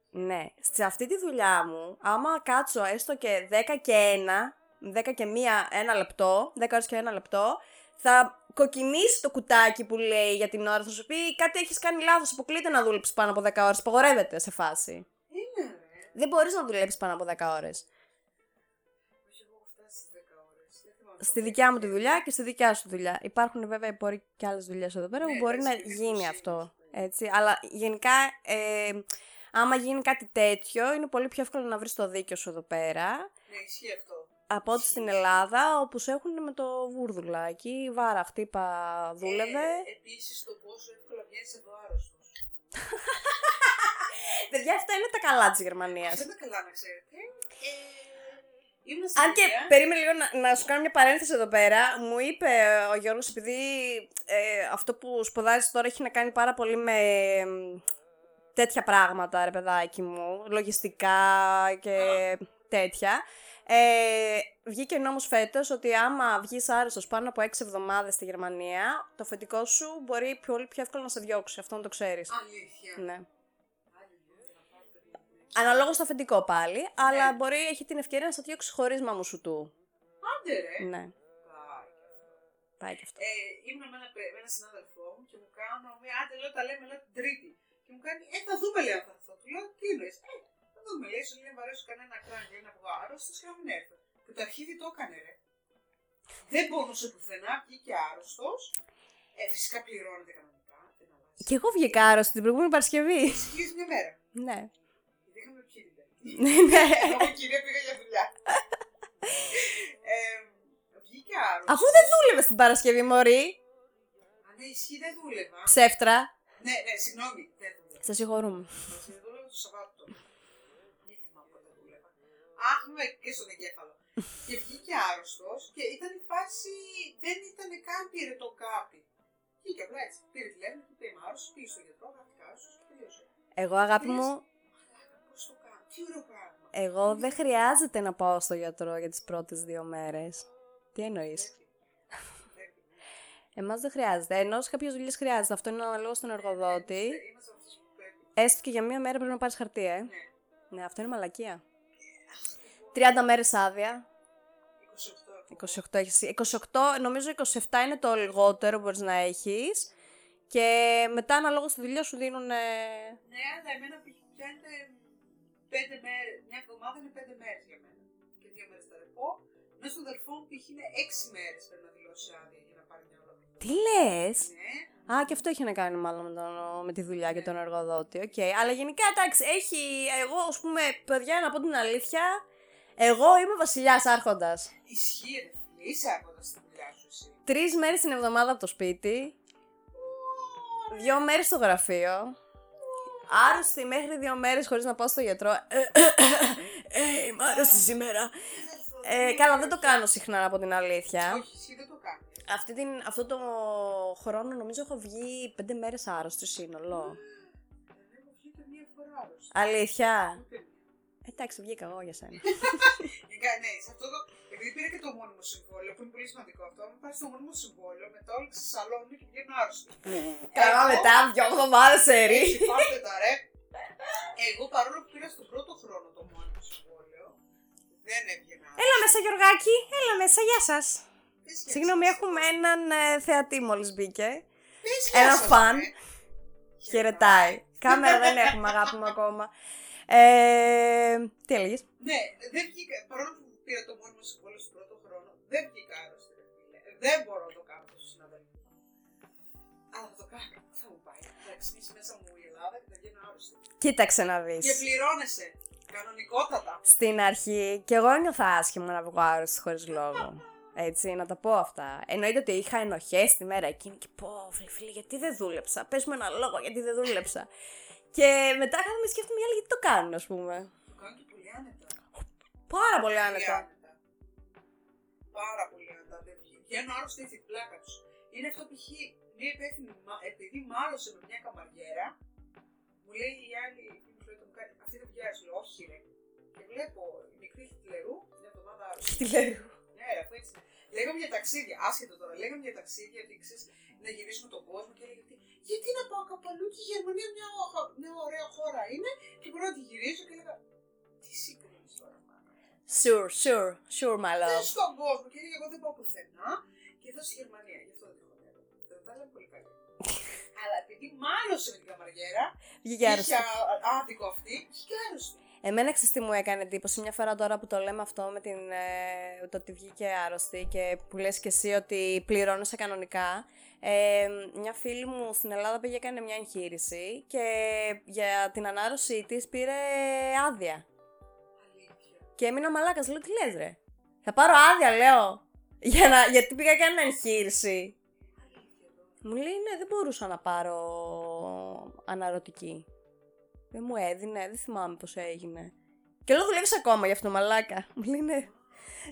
Ναι. Σε αυτή τη δουλειά μου, άμα κάτσω έστω και 10 και 1, 10 και 1, ένα λεπτό, 10 ώρες και ένα λεπτό, θα κοκκινήσει το κουτάκι που λέει για την ώρα. Θα σου πει κάτι έχεις κάνει λάθος, αποκλείται να δουλέψεις πάνω από 10 ώρες, απαγορεύεται σε φάση. Είναι ρε. Δεν μπορείς να δουλέψεις πάνω από 10 ώρες. Όχι, εγώ έχω φτάσει στις 10 ώρες. Δεν θυμάμαι. Στη δικιά μου τη δουλειά και στη δικιά σου δουλειά. Υπάρχουν βέβαια μπορεί και άλλες δουλειές εδώ πέρα που Ναι, μπορεί να εντάξει, είναι γίνει προσήλωση, αυτό. ναι. Έτσι. Αλλά γενικά, ε, άμα γίνει κάτι τέτοιο, είναι πολύ πιο εύκολο να βρεις το δίκιο σου εδώ πέρα. Ναι, ισχύει αυτό. Από ό,τι στην Ελλάδα, όπου σε έχουν με το βούρδουλα. Εκεί βάρα, χτύπα, δούλευε. Ε, Επίσης το πόσο εύκολα βγαίνεις εδώ άρρωστος. Παιδιά, αυτά είναι τα καλά της Γερμανίας. Αυτό είναι καλά να ξέρετε. Ε, ήμουν στην Αν και Ινδία. περίμενε λίγο να, να σου κάνω μια παρένθεση εδώ πέρα, μου είπε ο Γιώργος, επειδή ε, αυτό που σπουδάζεις τώρα έχει να κάνει πάρα πολύ με εμ, τέτοια πράγματα, ρε παιδάκι μου, λογιστικά και τέτοια. Ε, βγήκε νόμος φέτος ότι άμα βγεις άρρωστος πάνω από 6 εβδομάδες στη Γερμανία, το φετικό σου μπορεί πολύ πιο εύκολα να σε διώξει. Αυτό να το ξέρεις. Αλήθεια. Ναι. Αλληλούια, να πάρω παιδί μου. Αναλόγως στο αφεντικό πάλι, αλλά Ναι. μπορεί έχει την ευκαιρία να σε διώξει χωρίς μαμού σου του. Άντε ρε. Ναι, Πάει και αυτό. πάει και αυτό. Ε, ήμουν με ένα, παι- με ένα συνάδελφό μου και μου κάνω μια άντε λέω τα λέμε λέω την Τρίτη. Και μου κάνει, Ε, θα δούμε λέει αν θα έρθω. Του λέω, Τι εννοείς, Ε, θα δούμε. Λέει, σου λέει, Μ' αρέσει κανένα κράνο, λέει να βγω άρρωστος και να μην έρθω. Και το αρχίδι το έκανε, ρε. Δεν πόνουσε πουθενά, βγήκε άρρωστος. Ε, φυσικά πληρώνεται κανονικά. Δεν αλλάζει. Και εγώ βγήκα άρρωστη την προηγούμενη Παρασκευή. Ισχύει μια μέρα. ναι. Γιατί είχαμε πιει την Τρίτη. Ναι, ναι. Εγώ η κυρία πήγα για δουλειά. ε, βγήκε άρρωστος. Αφού δεν δούλευε την Παρασκευή, Μωρή. Α, ναι, ισχύει, δεν δούλευα. Ψεύτρα. Ναι, ναι, συγγνώμη, δεν δούλευα. Σε συγχωρούμε. Δεν δούλευα το Σαββάτο. Δεν θυμάμαι πότε δούλευα. Αχ, με και στον εγκέφαλο. και βγήκε άρρωστος και ήταν η φάση. Δεν ήταν καν πυρετό κάπη. Βγήκε απλά έτσι. Πήρε τηλέφωνο και είπε Είμαι άρρωστος, πήγε στον γιατρό, γράφτηκα άρρωστος και τελείωσε. Εγώ, αγάπη μου, Πώς το κάνω, τι ωραίο πράγμα. εγώ δεν χρειάζεται να πάω στο γιατρό για τις πρώτες δύο μέρες. Τι εννοείς; Πρέπει. Εμάς δεν χρειάζεται. Ενώ σε κάποιες δουλειές χρειάζεται. Αυτό είναι αναλόγως στον εργοδότη. Είμαστε αυτούς που πρέπει. Έστω και για μία μέρα πρέπει να πάρεις χαρτί, ε. Ναι. Ναι, αυτό είναι μαλακία. 30 μέρες άδεια. 28. 28 έχεις. 28, νομίζω 27 είναι το λιγότερο που μπορείς να έχεις. Και μετά αναλόγως στη δουλειά σου δίνουν... Ναι, αλλά εμένα π- πιάνεται πέντε μέρες. Μια εβδομάδα είναι πέντε μέρες για μένα. Και δύο μέρες τα ρεπό. Ενώ στον αδελφό μου π.χ. είναι έξι μέρες πρέπει να δηλώσει άδεια για να πάρει μια ολόκληρη. Τι λες! Ναι, Α, και αυτό έχει να κάνει μάλλον με, τον, με τη δουλειά και τον εργοδότη. Οκ. Αλλά γενικά εντάξει, έχει. Εγώ, ας πούμε, παιδιά, να πω την αλήθεια, εγώ είμαι βασιλιάς άρχοντας. ισχύει ρε φίλε. Είσαι άρχοντας στη δουλειά σου εσύ. Τρεις μέρες την εβδομάδα από το σπίτι. Δύο μέρες στο γραφείο. Άρρωστη μέχρι δύο μέρες χωρίς να πάω στο γιατρό. Ε, είμαι άρρωστη σήμερα. Ε, καλά, δεν το κάνω συχνά να πω την αλήθεια. Όχι, εσύ δεν το κάνεις. Αυτή την, αυτό το χρόνο νομίζω έχω βγει πέντε μέρες άρρωστη στο σύνολο. Δεν έχω βγει ούτε μία φορά άρρωστη. Αλήθεια. Ούτε μία. Εντάξει, βγήκα εγώ για σένα. Γενικά, ναι, σε αυτό το. Επειδή πήρα και το μόνιμο συμβόλαιο, που είναι πολύ σημαντικό αυτό, αν πάρει το μόνιμο συμβόλαιο, μετά όλοι ξεσαλώνουν και βγαίνουν άρρωστοι. Καλά, Εγώ- μετά δυο εβδομάδες σερί. Έτσι, πάρτε τα ρε. Εγώ παρόλο που πήρα στον πρώτο χρόνο το μόνιμο συμβόλαιο, δεν έβγαινα. Έλα μέσα, Γιωργάκη. Έλα μέσα, γεια σας. Πες γεια Συγγνώμη, σας, έχουμε ρε. έναν ε, θεατή μόλις μπήκε. Πες γεια ένα σας, φαν. ρε. Χαιρετάει. Κάμερα δεν έχουμε, αγάπη μου ακόμα. Ε, τι έλεγες; Ναι, δεν βγήκα. Παρόλο που πήρα το μόνιμο συμβόλαιο στον πρώτο χρόνο, δεν βγήκα άρρωστη. ρε φίλε. Δεν μπορώ να το κάνω το στου συναδέλφου. Αλλά θα το κάνω. Θα μου πάει. Θα ξυπνήσει μέσα μου η Ελλάδα και θα βγαίνω άρρωστη. Κοίταξε να Και δεις. πληρώνεσαι. Κανονικότατα. Στην αρχή, και εγώ νιώθα άσχημα να βγω άρρωστη χωρίς λόγο. Έτσι, να τα πω αυτά. Εννοείται ότι είχα ενοχές τη μέρα εκείνη και πω, φίλε, φίλε, γιατί δεν δούλεψα; Πες μου ένα λόγο γιατί δεν δούλεψα; Και μετά κάθομαι σκέφτομαι οι άλλοι γιατί το κάνουν, ας πούμε. Το κάνω και πολύ άνετα. Πάρα πολύ Πολύ άνετα. Πάρα πολύ άνετα. δεν βγει- Βγαίνω άρρωστη έτσι η πλάκα τους. Είναι αυτό π.χ. μια υπεύθυνη, μα- επειδή μάλωσε με μια καμαριέρα, μου λέει η άλλη, η μου λέει το μου κάνει, αυτή δεν βγαίνει, λέω, όχι ρε. Και βλέπω η μικρή χιτλερού, μια εβδομάδα άρρωστη. Τι λέω. Ναι, ρε, αφού έτσι. Λέγαμε για ταξίδια, άσχετο τώρα, λέγαμε για ταξίδια, ότι ξέρεις, να γυρίσουμε τον κόσμο και έλεγε τι- γιατί να πάω κάπου αλλού και η Γερμανία μια, οχα- μια ωραία χώρα είναι και μπορώ να τη γυρίσω και έλεγα τι συγκρίνεις τώρα μάνα. Sure, sure, sure, my Δεν love. στον κόσμο και έλεγε εγώ δεν πάω πουθενά και εδώ στη Γερμανία, γι' αυτό δεν έχω νερό. Δεν τα λέμε πολύ καλά. Αλλά επειδή μάλωσε με την καμαριέρα, Βγήκε άρρωστη. είχε α- άδικο αυτή, είχε άρρωστη. Εμένα ξέρεις τι μου έκανε εντύπωση; Μια φορά τώρα που το λέμε αυτό με την, ε, το ότι βγήκε άρρωστη και που λες και εσύ ότι πληρώνεσαι κανονικά. Ε, μια φίλη μου στην Ελλάδα πήγε έκανε μια εγχείρηση και για την ανάρρωσή της πήρε άδεια. Αλήθεια. Και έμεινα μαλάκας, λέω τι λες ρε; Θα πάρω άδεια λέω. Για να, γιατί πήγα και ένα εγχείρηση. Αλήθεια εδώ. Μου λέει ναι δεν μπορούσα να πάρω αναρωτική. Δεν μου έδινε, δεν θυμάμαι πώς έγινε. Και λέω δουλεύεις ακόμα γι' αυτό μαλάκα. Μου λέει ναι.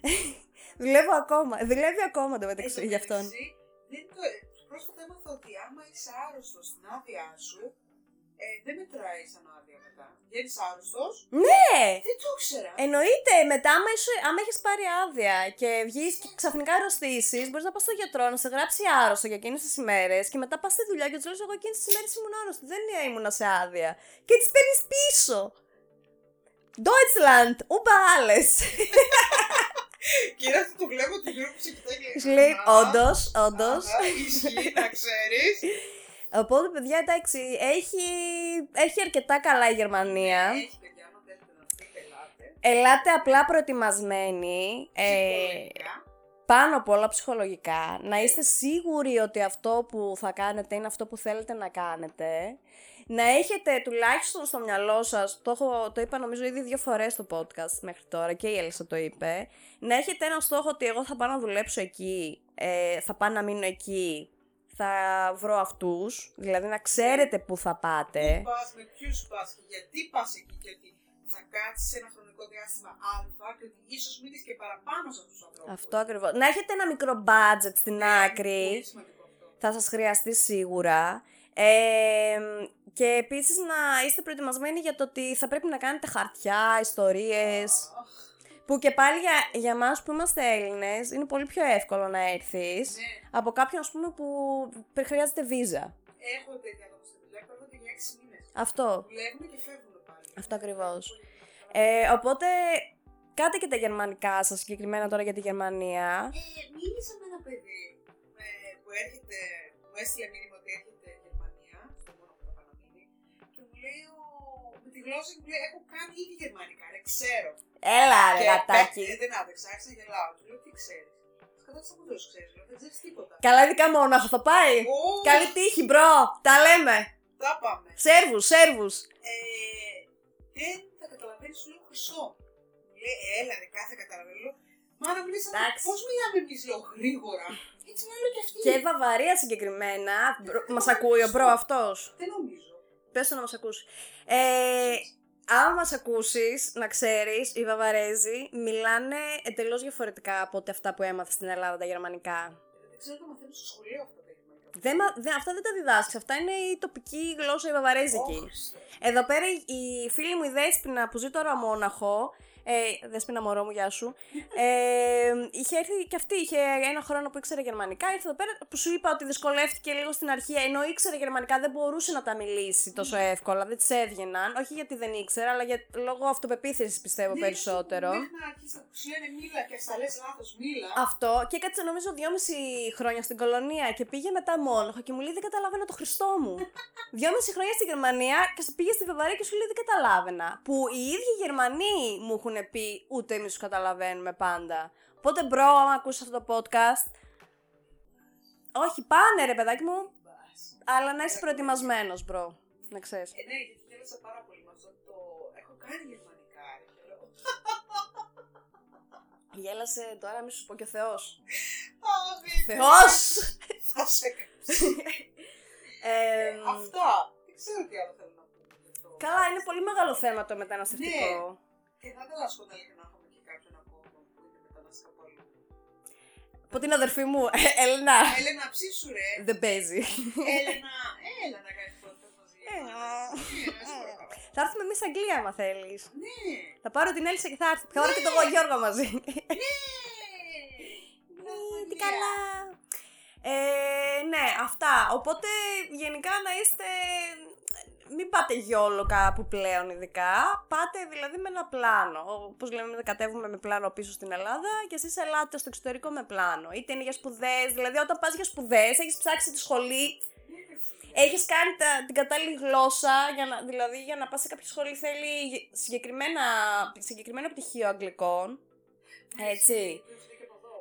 Δουλεύω ακόμα. Δουλεύει ακόμα το μεταξύ Εν τω γι' αυτόν. μεταξύ, δεν το... Πρόσφατα έμαθα ότι άμα είσαι άρρωστος στην άδειά σου, ε, δεν μετράει σαν άδεια μετά. Βγαίνει άρρωστος; Ναι! Δεν το ήξερα. Εννοείται, μετά άμα, είσαι, άμα έχεις πάρει άδεια και βγεις και ξαφνικά αρρωστήσεις, μπορείς να πας στο γιατρό να σε γράψει άρρωστο για εκείνες τις ημέρες και μετά πας στη δουλειά και τους λες εγώ εκείνες τις ημέρες ήμουν άρρωστη, δεν ήμουν σε άδεια. Και τις παίρνεις πίσω. Deutschland, über alles. Και είναι αυτό το βλέπω του γύρω που σε κοιτάει και Σου λέει, «Α, όντως, όντως. αχα, Ισχύει, να ξέρεις. Οπότε, παιδιά, εντάξει, έχει, έχει αρκετά καλά η Γερμανία. Έχει παιδιά, άμα θέλετε να δείτε, ελάτε. Ελάτε απλά προετοιμασμένοι. Ε, Ψυχολογικά. πάνω απ' όλα ψυχολογικά. Να είστε σίγουροι ότι αυτό που θα κάνετε είναι αυτό που θέλετε να κάνετε. Να έχετε τουλάχιστον στο μυαλό σας, το, έχω, το είπα νομίζω ήδη δύο φορές στο podcast μέχρι τώρα και η Έλισσα το είπε, να έχετε ένα στόχο ότι εγώ θα πάω να δουλέψω εκεί, ε, θα πάω να μείνω εκεί, θα βρω αυτούς, δηλαδή να ξέρετε πού θα πάτε. Πού πας, με ποιους πας και γιατί πας εκεί και ότι θα κάτσεις ένα χρονικό διάστημα α και ότι ίσως μείνεις και παραπάνω σε αυτούς τους ανθρώπους. Αυτό ακριβώς. Να έχετε ένα μικρό budget στην Ναι, άκρη. Πολύ σημαντικό αυτό. θα σας χρειαστεί σίγουρα. Ε, και επίσης να είστε προετοιμασμένοι για το ότι θα πρέπει να κάνετε χαρτιά, ιστορίες, Αχ, που και πάλι για, για μας που είμαστε Έλληνες είναι πολύ πιο εύκολο να έρθεις Ναι, από κάποιον ας πούμε που χρειάζεται βίζα. έχω τέτοια άτομα στη δουλειά που έρχονται για 6 μήνες. Αυτό. Δουλεύουν και φεύγουν πάλι. Αυτό ακριβώς. Ε, οπότε, κάτε και τα γερμανικά σας, συγκεκριμένα τώρα για τη Γερμανία. Ε, μίλησα με ένα παιδί ε, που έρχεται, μου έστειλε μήνυμα με τη γλώσσα μου λέει: Έχω κάνει ήδη γερμανικά, ρε, ξέρω. Έλα ρε Και γατάκι. ε, δεν άντεξα, άρχισα να γελάω. Του λέω: Τι ξέρεις. Κατά τι αποδόσει ξέρεις, δεν ξέρεις τίποτα. Καλά ειδικά μόναχο θα πάει. Ω, Καλή τύχη bro, τα λέμε. Τα πάμε. Servus, servus. Ε, δεν θα καταλαβαίνεις, σου λέω χρυσό. Μου λέει, έλα ρε, κάθε καταλαβαίνω. Λέω, Μάνα μου λέει, σαν Εντάξει. πώς μιλάμε εμείς, λέω, γρήγορα. Έτσι να λέω και αυτή. Και Βαβαρία συγκεκριμένα. bro- Μας ακούει ο bro αυτός. Δεν νομίζω. Πες το να μας ακούσει. Ε, άμα μας ακούσεις, να ξέρεις, οι Βαβαρέζοι μιλάνε εντελώς διαφορετικά από ό,τι αυτά που έμαθα στην Ελλάδα τα γερμανικά. Δεν ξέρω το μαθαίνω στο σχολείο αυτά τα γερμανικά. Δεν, μα- δεν- αυτά δεν τα διδάσκεις, αυτά είναι η τοπική γλώσσα η βαβαρέζικη. Ω, Χριστέ. Εδώ πέρα η- η φίλη μου η Δέσποινα που ζει τώρα μόναχο, ε, Δέσποινα μωρό μου, γεια σου, ε, είχε έρθει και αυτή, είχε ένα χρόνο που ήξερε γερμανικά, ήρθε εδώ πέρα που σου είπα ότι δυσκολεύτηκε λίγο στην αρχή, ενώ ήξερε γερμανικά δεν μπορούσε να τα μιλήσει τόσο εύκολα, δεν της έβγαιναν, όχι γιατί δεν ήξερε, αλλά για, λόγω αυτοπεποίθησης πιστεύω Ναι, περισσότερο. Μέχρι να αρχίσει να σου λένε μίλα και στα λες λάθος μίλα. Αυτό και κάτσε νομίζω δυόμιση χρόνια στην κολονία και πήγε μετά μόνοχο και μου λέει δεν καταλάβαινα το Χριστό μου. δυόμιση χρόνια στην Γερμανία και πήγε στη Βαβαρία και σου λέει δεν καταλάβαινα. Που οι ίδιοι Γερμανοί μου έχουν πει ούτε εμείς τους καταλαβαίνουμε πάντα. Οπότε bro, άμα ακούσει αυτό το podcast. Όχι, πάνε ρε παιδάκι μου, Μπας. αλλά να είσαι προετοιμασμένος, bro. Να ξέρεις. Ε, ναι, γιατί γέλασα πάρα πολύ με αυτό το... Έχω κάνει γερμανικά, ρε. και λέω, Γέλασε τώρα, μη σου πω και ο Θεός. «Αχ, Θεός! Θα σε ε, Ε, Αυτά. Δεν ξέρω τι άλλο θέλω να πω. γι' αυτό. Καλά, είναι πολύ μεγάλο θέμα το μεταναστευτικό. Και θα ήθελα να σχολιάσω να έχουμε και κάποιον ακόμα που είναι μεταναστικά από αλλού. Από την αδερφή μου, ε, Έλενα. Έλενα, ψήσου ρε. Δεν παίζει. Έλενα, έλα να κάνεις podcast μαζί. Ε, Ναι, σε παρακαλώ. Θα έρθουμε εμείς Αγγλία, άμα θέλεις. Ναι. Θα πάρω την Έλισσα και θα έρθει. Θα πάρω και τον Γιώργο μαζί. Ναι. Ε, Τι καλά. Ε, ναι, αυτά. Οπότε γενικά να είστε. Μην πάτε γιόλο κάπου πλέον ειδικά. Πάτε δηλαδή με ένα πλάνο. Όπως λέμε, κατέβουμε με πλάνο πίσω στην Ελλάδα και εσείς ελάτε στο εξωτερικό με πλάνο. Είτε είναι για σπουδές, δηλαδή όταν πας για σπουδές, έχεις ψάξει τη σχολή Έχεις κάνει τα, την κατάλληλη γλώσσα, για να, δηλαδή για να πας σε κάποια σχολή θέλει συγκεκριμένα, συγκεκριμένο πτυχίο αγγλικών. Έτσι.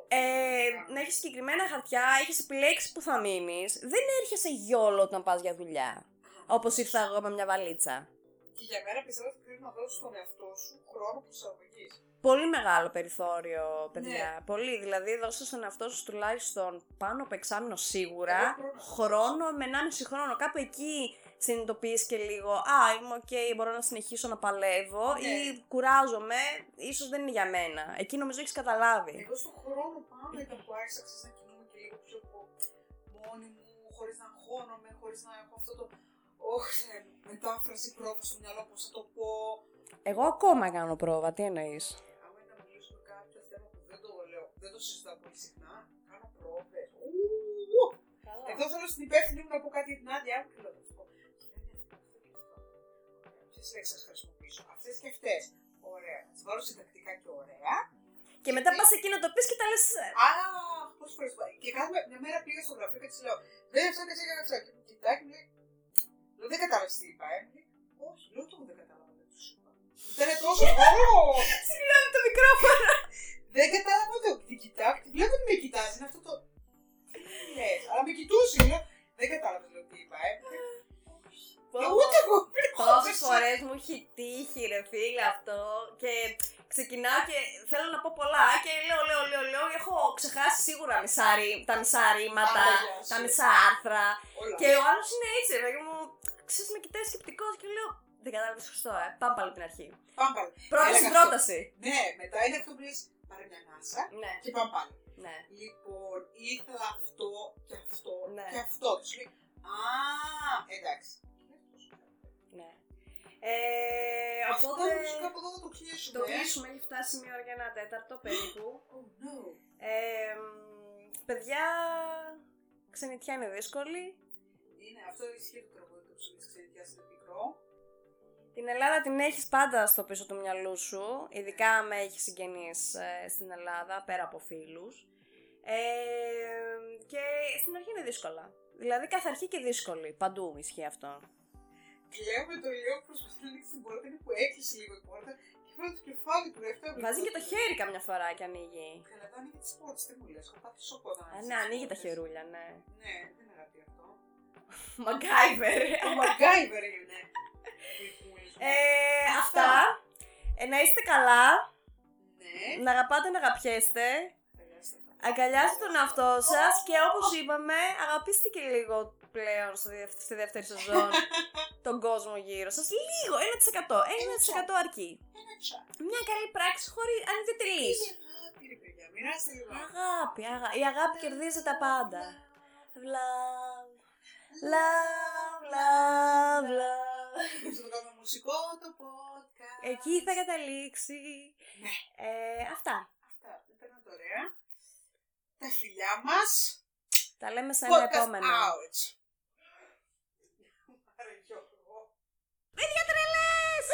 Ε, να έχεις συγκεκριμένα χαρτιά, έχεις επιλέξει που θα μείνεις. Δεν έρχεσαι YOLO όταν πας για δουλειά. Όπως ήρθα εγώ με μια βαλίτσα. Και για μένα πιστεύω ότι πρέπει να δώσεις στον εαυτό σου χρόνο προσαρμογή. Πολύ μεγάλο περιθώριο, παιδιά. Πολύ. Δηλαδή, δώσε στον εαυτό σου τουλάχιστον πάνω από εξάμεινο σίγουρα. Εγώ χρόνο. Χρόνο με 1,5 χρόνο. Κάπου εκεί συνειδητοποιείς και λίγο. Α, είμαι οκ, μπορώ να συνεχίσω να παλεύω. Ναι. Ή κουράζομαι, ίσως δεν είναι για μένα. Εκεί νομίζω έχεις καταλάβει. Εγώ στον χρόνο πάνω ήταν που άρχισα ξέρεις, να κινούμαι και λίγο πιο από μόνη μου, χωρίς να αγχώνομαι, χωρίς να έχω αυτό το. Όχι, μετάφραση, πρόβα στο μυαλό, πώ θα το πω. Εγώ ακόμα κάνω πρόβα, τι εννοείς; Άμα είναι να μιλήσουμε κάποιο θέμα που δεν το λέω, δεν το συζητάω πολύ συχνά, κάνω πρόβες. Εδώ θέλω στην υπεύθυνη μου να πω κάτι για την άδεια μου και λέω να σου πω. Ποιε λέξει θα χρησιμοποιήσω, αυτές και αυτές. Ωραία. Τις βάλω συντακτικά και ωραία. Και μετά πας εκεί να το πεις και τα λες. Α, πόσες φορές πάει. Και κάνουμε μια μέρα πήγα στο γραφείο και της λέω: Δεν αυτό και έτσι και αυτό. Και μου κοιτάει και μου λέει: Λέω, Δεν κατάλαβες τι είπα, ε. Μου λέει, Όχι, λέω το δεν κατάλαβα, δεν τους είπα. Ήταν τόσο χώρο. Συγγνώμη το μικρόφωνο. Δεν κατάλαβα ούτε την κοιτάω και τη βλέπω ότι με κοιτάζει. Είναι αυτό το. Τι λες, αλλά με κοιτούσε. Λέω: Δεν κατάλαβες, λέω τι είπα, ε. Και ούτε εγώ. Πόσε φορές μου έχει τύχει, ρε φίλε, αυτό. Και ξεκινάω και θέλω να πω πολλά και λέω, λέω, λέω, λέω. Έχω ξεχάσει σίγουρα μισά ρή- τα μισά ρήματα, Άρα, γεια σου. τα μισά άρθρα. Όλα. Και ο άλλος είναι έτσι, ρε παιδί μου. Ξέρεις, με κοιτάει σκεπτικός και λέω. Δεν κατάλαβες σωστό, ε. Πάμε πάλι από την αρχή. Πάμε πάλι. Πρόταση, Έλεγα πρόταση. Ναι, μετά είναι αυτό που λες πάρε μια ανάσα Ναι, και πάμε πάλι. ναι. Λοιπόν, ήθελα αυτό και αυτό Ναι. και αυτό. Του λέει, Α, εντάξει. ναι. Ε, Αυτό οπότε. όμως κάπου εδώ θα το κλείσουμε. Το κλείσουμε, έχει φτάσει η ώρα για ένα τέταρτο περίπου. Oh no. Ε, μ, παιδιά, ξενιτιά είναι δύσκολη. Είναι, αυτό ισχύει το τραγούδι τους ψωμί της ξενιτιάς είναι πικρό. Την Ελλάδα την έχεις πάντα στο πίσω του μυαλού σου, ειδικά αν έχεις συγγενείς ε, στην Ελλάδα, πέρα από φίλους. Ε, και στην αρχή είναι δύσκολα. Δηλαδή καθ' αρχή και δύσκολη. Παντού ισχύει αυτό. Κλαίω με το λίγο που προσπαθεί να ανοίξει την πόρτα, είναι που έκλεισε λίγο η πόρτα και φέρω το κεφάλι του ρεύτα. Βάζει και το χέρι καμιά φορά και ανοίγει. Καλά, εδώ ανοίγει τις πόρτες, τι μου λες. Έχω πάθει σοκ όταν Α, άνοιξε ναι, τις ανοίγει τα πόρτες. χερούλια, ναι. Ναι, δεν είναι γραφτεί αυτό. Μαγκάιβερ. Ο Μαγκάιβερ είναι. ε, αυτά. Ε, να είστε καλά. Ναι. Να αγαπάτε, να αγαπιέστε. Αγκαλιάστε τον εαυτό σας και όπως είπαμε, αγαπήστε και λίγο πλέον στο δεύ- στη δεύτερη σεζόν τον κόσμο γύρω σας. Λίγο, 1%. 1% αρκεί. Ένα τσά. Μια καλή πράξη χωρί ανιδιοτελή. Είναι αγάπη, ρε παιδιά. Μοιράστε λίγο. Αγάπη, αγάπη. Η αγάπη κερδίζει τα πάντα. Love, Love, love, love. Θα το μουσικό το podcast. Εκεί θα καταλήξει. Ναι. Ε, αυτά. Αυτά. Δεν παίρνω ωραία. Τα φιλιά μας. Τα λέμε σαν επόμενα. επόμενο. Out. Παιδιά τρελές!